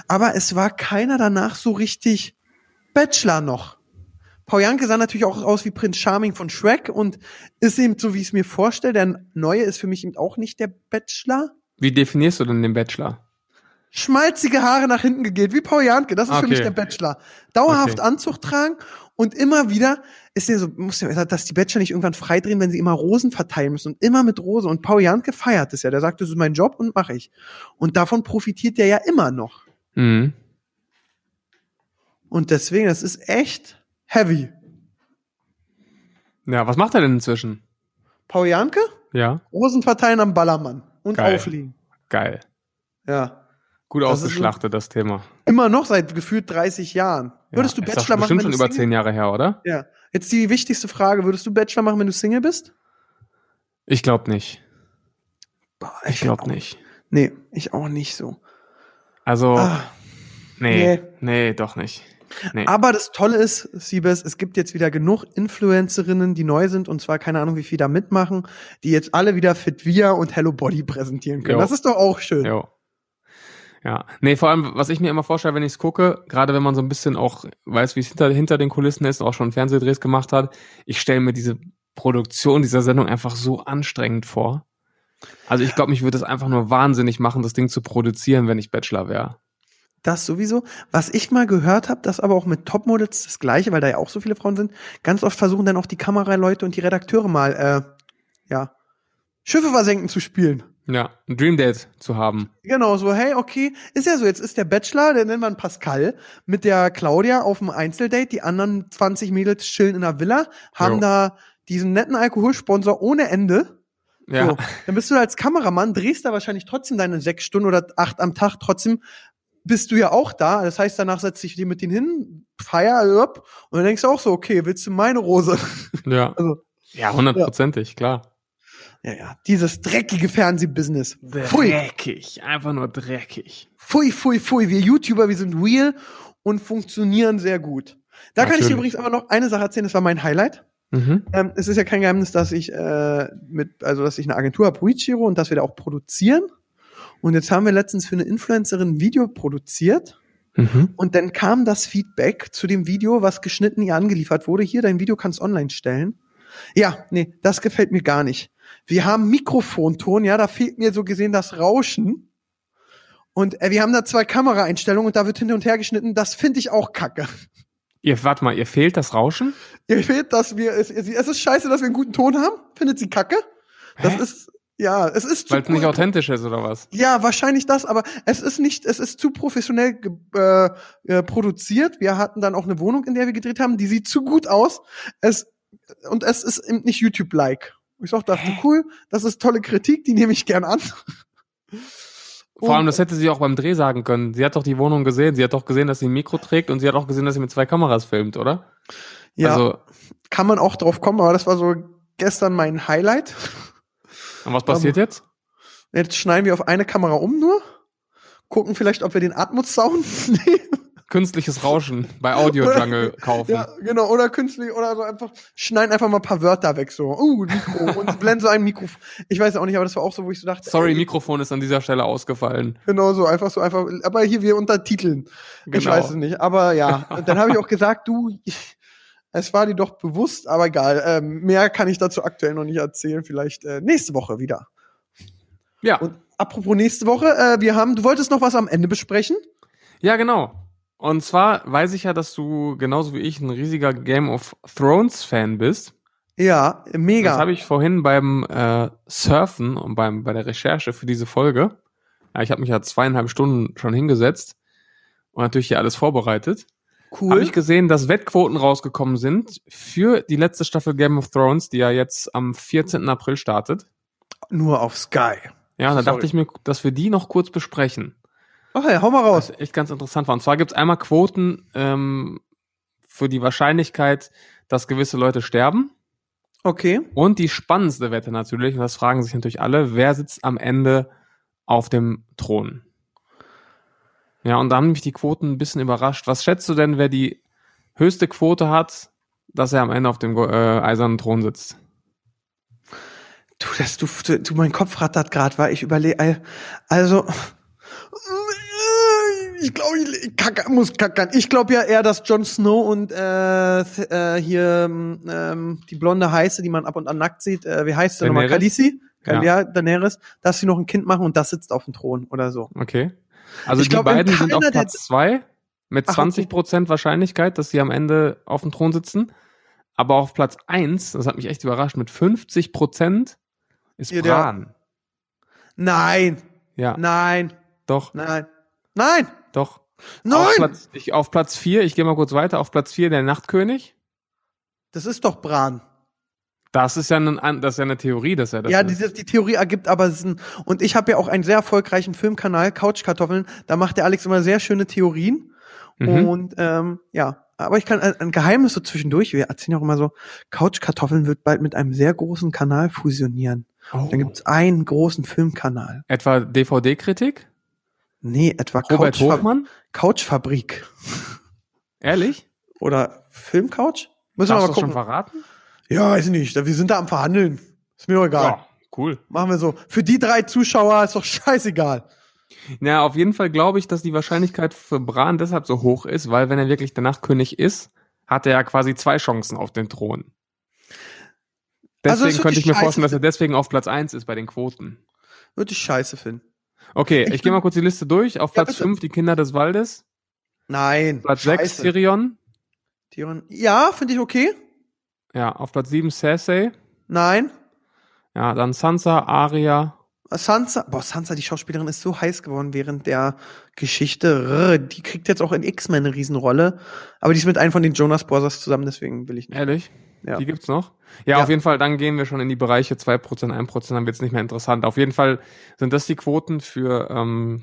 Aber es war keiner danach so richtig Bachelor noch. Paul Janke sah natürlich auch aus wie Prinz Charming von Shrek und ist eben so, wie ich es mir vorstelle. Der Neue ist für mich eben auch nicht der Bachelor. Wie definierst du denn den Bachelor? schmalzige Haare nach hinten gegelt, wie Paul Janke. Das ist für Okay. mich der Bachelor. Dauerhaft Okay. Anzug tragen und immer wieder ist ja so, muss ja, dass die Bachelor nicht irgendwann freidrehen, wenn sie immer Rosen verteilen müssen und immer mit Rose. Und Paul Janke feiert es ja. Der sagt, das ist mein Job und mache ich. Und davon profitiert der ja immer noch. Mhm. Und deswegen, das ist echt heavy. Ja, was macht er denn inzwischen? Paul Janke, Ja, Rosen verteilen am Ballermann und Geil. aufliegen. geil. Ja. Gut Das ausgeschlachtet, das Thema. Immer noch seit gefühlt 30 Jahren. Würdest ja, du ist Bachelor machen, wenn schon über zehn Jahre her, oder? Ja. Jetzt die wichtigste Frage. Würdest du Bachelor machen, wenn du Single bist? Ich glaube nicht. Boah, Ich glaube nicht. Nee, ich auch nicht so. Also, Ah, nee, nee. nee, doch nicht. Nee. aber das Tolle ist, Siebes, es gibt jetzt wieder genug Influencerinnen, die neu sind und zwar keine Ahnung, wie viel da mitmachen, die jetzt alle wieder Fit Via und Hello Body präsentieren können. Jo. Das ist doch auch schön. Jo. Ja, nee, vor allem, was ich mir immer vorstelle, wenn ich es gucke, gerade wenn man so ein bisschen auch weiß, wie es hinter, hinter den Kulissen ist, auch schon Fernsehdrehs gemacht hat, ich stelle mir diese Produktion dieser Sendung einfach so anstrengend vor. Also ich glaube, mich würde es einfach nur wahnsinnig machen, das Ding zu produzieren, wenn ich Bachelor wäre. Das sowieso. Was ich mal gehört habe, das aber auch mit Topmodels das gleiche, weil da ja auch so viele Frauen sind, ganz oft versuchen dann auch die Kameraleute und die Redakteure mal, äh, ja, Schiffe versenken zu spielen. Ja, ein Dream Date zu haben. Genau, so, hey, okay, ist ja so, jetzt ist der Bachelor, den nennt man Pascal, mit der Claudia auf dem Einzeldate, die anderen 20 Mädels chillen in der Villa, haben Jo. da diesen netten Alkoholsponsor ohne Ende. Ja, So, dann bist du als Kameramann, drehst da wahrscheinlich trotzdem deine sechs Stunden oder acht am Tag, trotzdem bist du ja auch da. Das heißt, danach setzt dich dir mit denen hin, feier up, und dann denkst du auch so, okay, willst du meine Rose? ja. Also, Ja, hundertprozentig, klar. ja, ja, dieses dreckige Fernsehbusiness. Pfui. Dreckig, einfach nur dreckig. Pfui, pfui, pfui. Wir YouTuber, wir sind real und funktionieren sehr gut. Da kann ich Natürlich. dir übrigens aber noch eine Sache erzählen, das war mein Highlight. Mhm. Ähm, es ist ja kein Geheimnis, dass ich äh, mit, also dass ich eine Agentur habe, Puichiro, und dass wir da auch produzieren. Und jetzt haben wir letztens für eine Influencerin ein Video produziert. Mhm. Und dann kam das Feedback zu dem Video, was geschnitten ihr angeliefert wurde. Hier, dein Video kannst online stellen. Ja, nee, das gefällt mir gar nicht. Wir haben Mikrofonton, ja, da fehlt mir so gesehen das Rauschen. Und äh, wir haben da zwei Kameraeinstellungen und da wird hin und her geschnitten. Das finde ich auch kacke. Ihr, warte mal, ihr fehlt das Rauschen? Ihr fehlt, dass wir, es, es ist scheiße, dass wir einen guten Ton haben. Findet sie kacke? Das Hä? ist, ja, es ist Weil es nicht authentisch ist, oder was? Ja, wahrscheinlich das, aber es ist nicht, es ist zu professionell äh, äh, produziert. Wir hatten dann auch eine Wohnung, in der wir gedreht haben, die sieht zu gut aus. Es und es ist eben nicht YouTube-like. Ich auch dachte, cool, das ist tolle Kritik, die nehme ich gern an. Vor allem, das hätte sie auch beim Dreh sagen können. Sie hat doch die Wohnung gesehen. Sie hat doch gesehen, dass sie ein Mikro trägt und sie hat auch gesehen, dass sie mit zwei Kameras filmt, oder? ja, Also, kann man auch drauf kommen, aber das war so gestern mein Highlight. und was passiert jetzt? Jetzt schneiden wir auf eine Kamera um nur, gucken vielleicht, ob wir den Atmos-Sound nehmen. Künstliches Rauschen bei Audio Jungle kaufen. Ja, genau, oder künstlich, oder so einfach, schneiden einfach mal ein paar Wörter weg, so, uh, Mikro, und blenden so ein Mikro. Ich weiß auch nicht, aber das war auch so, wo ich so dachte, Sorry, ey, Mikrofon ist an dieser Stelle ausgefallen. Genau so, einfach so, einfach, aber hier wir untertiteln. Ich Genau. weiß es nicht, aber ja. Und dann habe ich auch gesagt, du, ich, es war dir doch bewusst, aber egal. Ähm, mehr kann ich dazu aktuell noch nicht erzählen. Vielleicht äh, nächste Woche wieder. Ja, Und apropos nächste Woche, äh, wir haben, du wolltest noch was am Ende besprechen? ja, genau. Und zwar weiß ich ja, dass du genauso wie ich ein riesiger Game of Thrones Fan bist. Ja, mega. Das habe ich vorhin beim äh, Surfen und beim bei der Recherche für diese Folge. Ja, ich habe mich ja zweieinhalb Stunden schon hingesetzt und natürlich hier alles vorbereitet. cool. Habe ich gesehen, dass Wettquoten rausgekommen sind für die letzte Staffel Game of Thrones, die ja jetzt am 14. April startet. Nur auf Sky. Ja, da dachte ich mir, dass wir die noch kurz besprechen. Ach ja, hau mal raus. Was echt ganz interessant war. Und zwar gibt's einmal Quoten ähm, für die Wahrscheinlichkeit, dass gewisse Leute sterben. Okay. Und die spannendste Wette natürlich, und das fragen sich natürlich alle, wer sitzt am Ende auf dem Thron? Ja, und da haben mich die Quoten ein bisschen überrascht. Was schätzt du denn, wer die höchste Quote hat, dass er am Ende auf dem äh, eisernen Thron sitzt? Du, das, du, du, du mein Kopf rattert gerade, weil ich überlege, also, ich glaube, ich kack, muss kackern. Ich glaube ja eher, dass Jon Snow und äh, äh, hier ähm, die blonde Heiße, die man ab und an nackt sieht, äh, wie heißt sie nochmal? Khaleesi? Ja. Ja. Daenerys, dass sie noch ein Kind machen und das sitzt auf dem Thron oder so. Okay. Also Ich die glaub, beiden sind auf der- Platz zwei mit Ach, okay. 20 Prozent Wahrscheinlichkeit, dass sie am Ende auf dem Thron sitzen. Aber auf Platz eins, das hat mich echt überrascht, mit 50 Prozent ist Ja, der- Bran. Nein, Ja, nein, doch, nein, nein, doch. Auf nein! Platz, ich, auf Platz vier, ich gehe mal kurz weiter, auf Platz vier der Nachtkönig. Das ist doch Bran. Das ist ja, ein, das ist ja eine Theorie, dass er das ja, ist. die, die Theorie ergibt aber Sinn. Und ich habe ja auch einen sehr erfolgreichen Filmkanal, Couchkartoffeln. Da macht der Alex immer sehr schöne Theorien. Mhm. Und ähm, ja, aber ich kann ein, ein Geheimnis so zwischendurch, wir erzählen auch immer so, Couchkartoffeln wird bald mit einem sehr großen Kanal fusionieren. Oh. Dann gibt's einen großen Filmkanal. Etwa DVD-Kritik? Nee, etwa Robert Couchfa Hofmann? Couchfabrik. Ehrlich? Oder Filmcouch? Müssen wir Darfst mal du das schon gucken. verraten? Ja, weiß ich nicht. Wir sind da am Verhandeln. Ist mir doch egal. cool. Machen wir so. Für die drei Zuschauer ist doch scheißegal. Na, auf jeden Fall glaube ich, dass die Wahrscheinlichkeit für Bran deshalb so hoch ist, weil wenn er wirklich der Nachtkönig ist, hat er ja quasi zwei Chancen auf den Thron. Also, Deswegen das könnte ich mir vorstellen, dass er deswegen auf Platz eins ist bei den Quoten. Würde ich scheiße finden. Okay, Ich ich, gehe mal kurz die Liste durch. Auf Platz bitte. 5 die Kinder des Waldes. Nein. Platz 6 scheiße. Tyrion. Tyrion. Ja, finde ich okay. Ja, auf Platz 7 Cersei. Nein. Ja, dann Sansa, Arya. Sansa, boah, Sansa, die Schauspielerin, ist so heiß geworden während der Geschichte. Rrr, Die kriegt jetzt auch in X-Men eine Riesenrolle. Aber die ist mit einem von den Jonas Brothers zusammen, deswegen will ich nicht. Ehrlich? Ja. Die gibt's noch? Ja, Ja. auf jeden Fall, dann gehen wir schon in die Bereiche 2%, 1%, dann wird's nicht mehr interessant. Auf jeden Fall sind das die Quoten für ähm,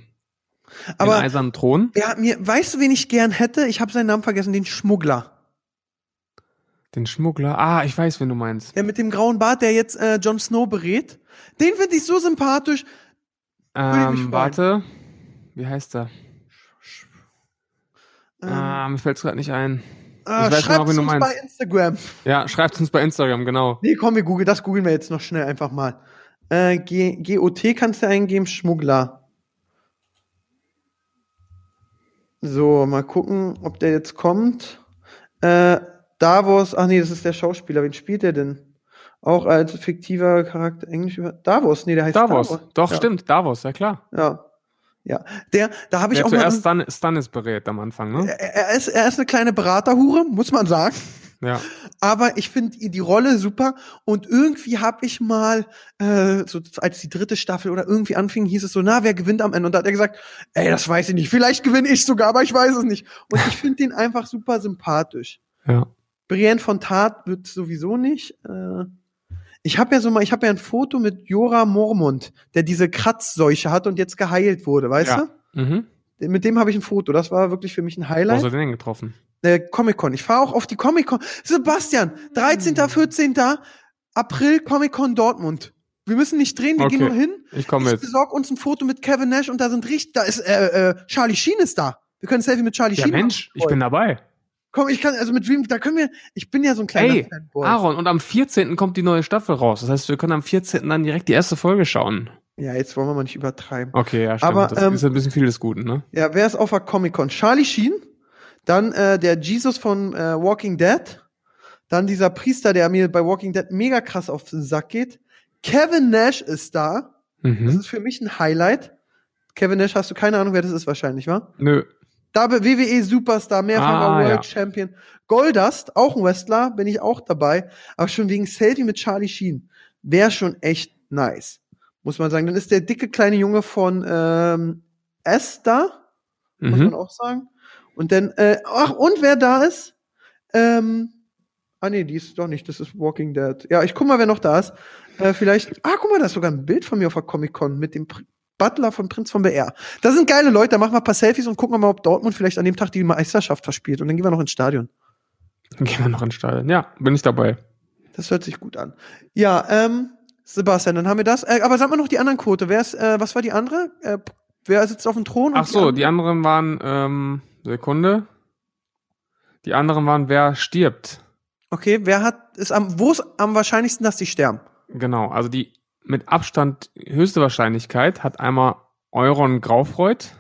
den Aber Eisernen Thron. ja, mir, weißt du, wen ich gern hätte? Ich habe seinen Namen vergessen, den Schmuggler. Den Schmuggler. Ah, ich weiß, wen du meinst. Der mit dem grauen Bart, der jetzt äh, Jon Snow berät. Den finde ich so sympathisch. Ähm, warte. Wie heißt er? Ähm, ah, mir fällt's gerade nicht ein. Äh, genau, schreibt uns bei Instagram. Ja, schreibt uns bei Instagram, genau. Nee, komm, wir googeln, das googeln wir jetzt noch schnell einfach mal. Äh, G GOT kannst du eingeben, Schmuggler. So, mal gucken, ob der jetzt kommt. Äh, Davos, ach nee, das ist der Schauspieler. Wen spielt der denn? Auch als fiktiver Charakter Englisch über Davos, nee, der heißt Davos. Davos. Doch, ja. stimmt, Davos, ja klar. Ja. Ja, der, da habe ich Der auch mal. zuerst Stan Stannis berät am Anfang, ne? Er, er, ist, er ist eine kleine Beraterhure, muss man sagen. Ja. Aber ich finde die Rolle super und irgendwie habe ich mal, äh, so als die dritte Staffel oder irgendwie anfing, hieß es so, na, wer gewinnt am Ende? Und da hat er gesagt, ey, das weiß ich nicht. Vielleicht gewinne ich sogar, aber ich weiß es nicht. Und ich finde den einfach super sympathisch. Ja. Brienne von Tat wird sowieso nicht. Äh, ich habe ja so mal, ich habe ja ein Foto mit Jora Mormont, der diese Kratzseuche hat und jetzt geheilt wurde, weißt Ja. Mhm. du? Mit dem habe ich ein Foto. Das war wirklich für mich ein Wo Highlight. hast du den denn getroffen? Äh, Comic-Con. Ich fahre auch auf die Comic-Con. Sebastian, 13., 14. April Comic-Con Dortmund. Wir müssen nicht drehen, wir Okay. gehen nur hin. Ich komme Ich mit. besorg uns ein Foto mit Kevin Nash und da sind richtig, da ist äh, äh, Charlie Sheen ist da. Wir können ein Selfie mit Charlie Ja, Sheen Mensch, ich bin dabei. Komm, ich kann, also mit wem, da können wir, ich bin ja so ein kleiner Ey, Fanboy. Aaron, und am 14. kommt die neue Staffel raus. Das heißt, wir können am 14. dann direkt die erste Folge schauen. Ja, jetzt wollen wir mal nicht übertreiben. Okay, ja, stimmt. Aber, das ähm, ist ein bisschen viel des Guten, ne? Ja, wer ist auf der Comic-Con? Charlie Sheen, dann äh, der Jesus von äh, Walking Dead, dann dieser Priester, der mir bei Walking Dead mega krass auf den Sack geht. Kevin Nash ist da. Das Mhm. ist für mich ein Highlight. Kevin Nash, hast du keine Ahnung, wer das ist wahrscheinlich, wa? Nö. Da WWE Superstar, mehrfacher Ah, World ja. Champion. Goldust, auch ein Wrestler, bin ich auch dabei. Aber schon wegen Selfie mit Charlie Sheen. Wäre schon echt nice. Muss man sagen. Dann ist der dicke kleine Junge von ähm, S da muss man Mhm. auch sagen. Und dann, äh, ach, und wer da ist? Ähm, ah nee, die ist doch nicht, das ist Walking Dead. Ja, ich guck mal, wer noch da ist. Äh, vielleicht, ah, guck mal, da ist sogar ein Bild von mir auf der Comic-Con mit dem Butler von Prinz von BR. Das sind geile Leute, da machen wir ein paar Selfies und gucken wir mal, ob Dortmund vielleicht an dem Tag die Meisterschaft verspielt. Und dann gehen wir noch ins Stadion. Dann gehen wir noch ins Stadion. Ja, bin ich dabei. Das hört sich gut an. Ja, ähm, Sebastian, dann haben wir das. Äh, aber sag mal noch die anderen Quote. Wer ist, äh, was war die andere? Äh, wer sitzt auf dem Thron? Ach so, die anderen? anderen waren, ähm, Sekunde. Die anderen waren, wer stirbt. Okay, wer hat, ist am, wo ist am wahrscheinlichsten, dass die sterben? Genau, also die mit Abstand höchste Wahrscheinlichkeit hat einmal Euron Graufreud.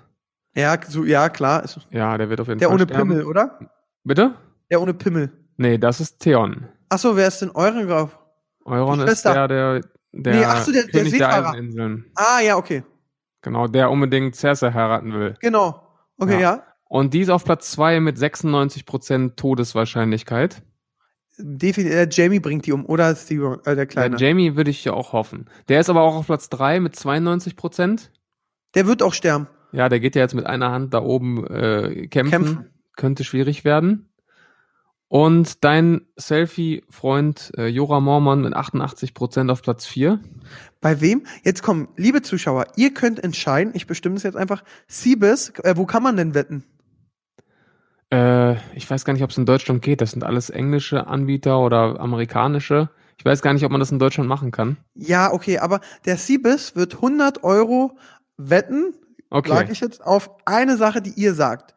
Ja, so, ja, klar. Ja, der wird auf jeden der Fall ohne sterben. Pimmel, oder? Bitte? Der ohne Pimmel. Nee, das ist Theon. Ach so, wer ist denn euren Graf? Euron ist der, der, der Nee, ach so, der- der König der Seefahrer. Eiseninseln. Ah, ja, okay. Genau, der unbedingt Cersei heiraten will. Genau. Okay, Ja. ja. Und die ist auf Platz zwei mit 96% Todeswahrscheinlichkeit. Definitiv, äh, Jamie bringt die um, oder Theon, äh, der Kleine. Jamie würde ich ja auch hoffen. Der ist aber auch auf Platz drei mit 92%. der wird auch sterben. Ja, der geht ja jetzt mit einer Hand da oben äh, kämpfen. Kämpfen. Könnte schwierig werden. Und dein Selfie-Freund äh, Jora Mormon mit 88% auf Platz vier. Bei wem? Jetzt kommen, liebe Zuschauer, ihr könnt entscheiden, ich bestimme es jetzt einfach. Siebes, äh, wo kann man denn wetten? Äh, ich weiß gar nicht, ob es in Deutschland geht. Das sind alles englische Anbieter oder amerikanische. Ich weiß gar nicht, ob man das in Deutschland machen kann. Ja, okay, aber der Siebes wird 100 Euro wetten, Okay. sag ich jetzt, auf eine Sache, die ihr sagt.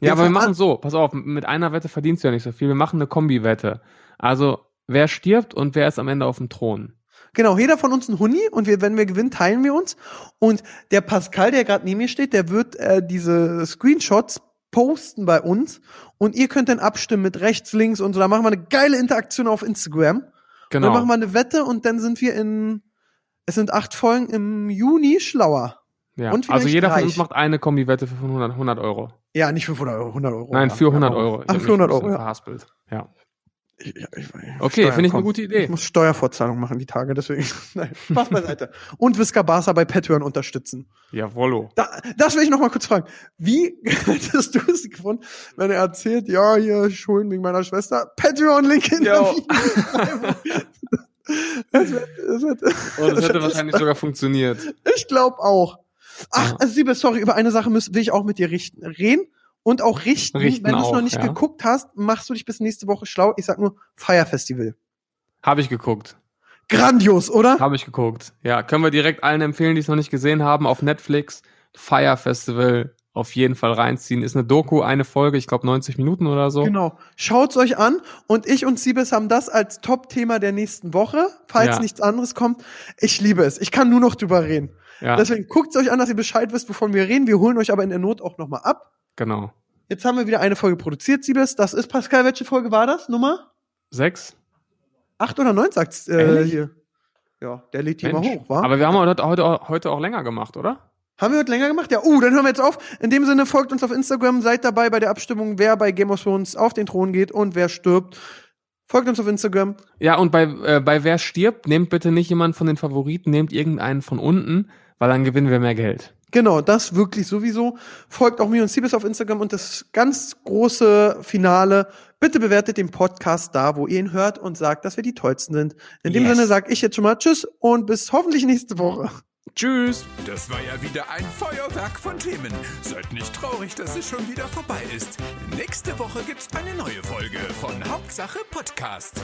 Ja, aber wir Den machen so, pass auf, mit einer Wette verdienst du ja nicht so viel. Wir machen eine Kombi-Wette. Also, wer stirbt und wer ist am Ende auf dem Thron? Genau, jeder von uns ein Huni und wir, wenn wir gewinnen, teilen wir uns. Und der Pascal, der gerade neben mir steht, der wird äh, diese Screenshots posten bei uns und ihr könnt dann abstimmen mit rechts, links und so. Da machen wir eine geile Interaktion auf Instagram. Genau. Und dann machen wir eine Wette und dann sind wir in, es sind acht Folgen im Juni schlauer. ja. und also jeder von reich. uns macht eine Kombi-Wette für 100, 100 Euro. Ja, nicht 500 Euro, 100 Euro. Nein, für 100 Ja. Euro. Ich Ach, für mich 100 ein bisschen Euro, ja. Verhaspelt. Ja. Ich, ja, ich, Okay, finde ich eine gute Idee. Ich muss Steuerfortzahlung machen die Tage, deswegen. Nein, Spaß beiseite. Und Visca Barca bei Patreon unterstützen. Jawollo. Da, das will ich noch mal kurz fragen. Wie hättest du es gefunden, wenn er erzählt, ja, hier Schulden wegen meiner Schwester, Patreon-Link in der das wird, das wird, Oh, das hätte wahrscheinlich sogar funktioniert. ich glaube auch. Ach, also Siebe, sorry, über eine Sache müssen, will ich auch mit dir richten, reden und auch richten. Richten wenn du es noch nicht ja. geguckt hast, machst du dich bis nächste Woche schlau. Ich sag nur Fire Festival. Habe ich geguckt. Grandios, oder? Habe ich geguckt. Ja, können wir direkt allen empfehlen, die es noch nicht gesehen haben, auf Netflix. Fire Festival auf jeden Fall reinziehen. Ist eine Doku, eine Folge, ich glaube 90 Minuten oder so. Genau. Schaut's euch an und ich und Siebes haben das als Top-Thema der nächsten Woche, falls Ja. nichts anderes kommt. Ich liebe es. Ich kann nur noch drüber reden. Ja, Deswegen guckt's euch an, dass ihr Bescheid wisst, wovon wir reden. Wir holen euch aber in der Not auch nochmal ab. Genau. Jetzt haben wir wieder eine Folge produziert, Siebes. Das ist Pascal. Welche Folge war das? Nummer? Sechs? Acht oder neun, sagt's äh, hier. Ja, der lädt die immer Mensch. hoch, wa? Aber wir haben heute, heute, heute auch länger gemacht, oder? Haben wir heute länger gemacht? Ja, uh, dann hören wir jetzt auf. In dem Sinne, folgt uns auf Instagram, seid dabei bei der Abstimmung, wer bei Game of Thrones auf den Thron geht und wer stirbt. Folgt uns auf Instagram. Ja, und bei, äh, bei wer stirbt, nehmt bitte nicht jemanden von den Favoriten, nehmt irgendeinen von unten, weil dann gewinnen wir mehr Geld. Genau, das wirklich sowieso. Folgt auch mir und Siebes auf Instagram und das ganz große Finale. Bitte bewertet den Podcast da, wo ihr ihn hört und sagt, dass wir die tollsten sind. In dem Yes. Sinne sage ich jetzt schon mal Tschüss und bis hoffentlich nächste Woche. Tschüss. Das war ja wieder ein Feuerwerk von Themen. Seid nicht traurig, dass es schon wieder vorbei ist. Nächste Woche gibt's eine neue Folge von Hauptsache Podcast.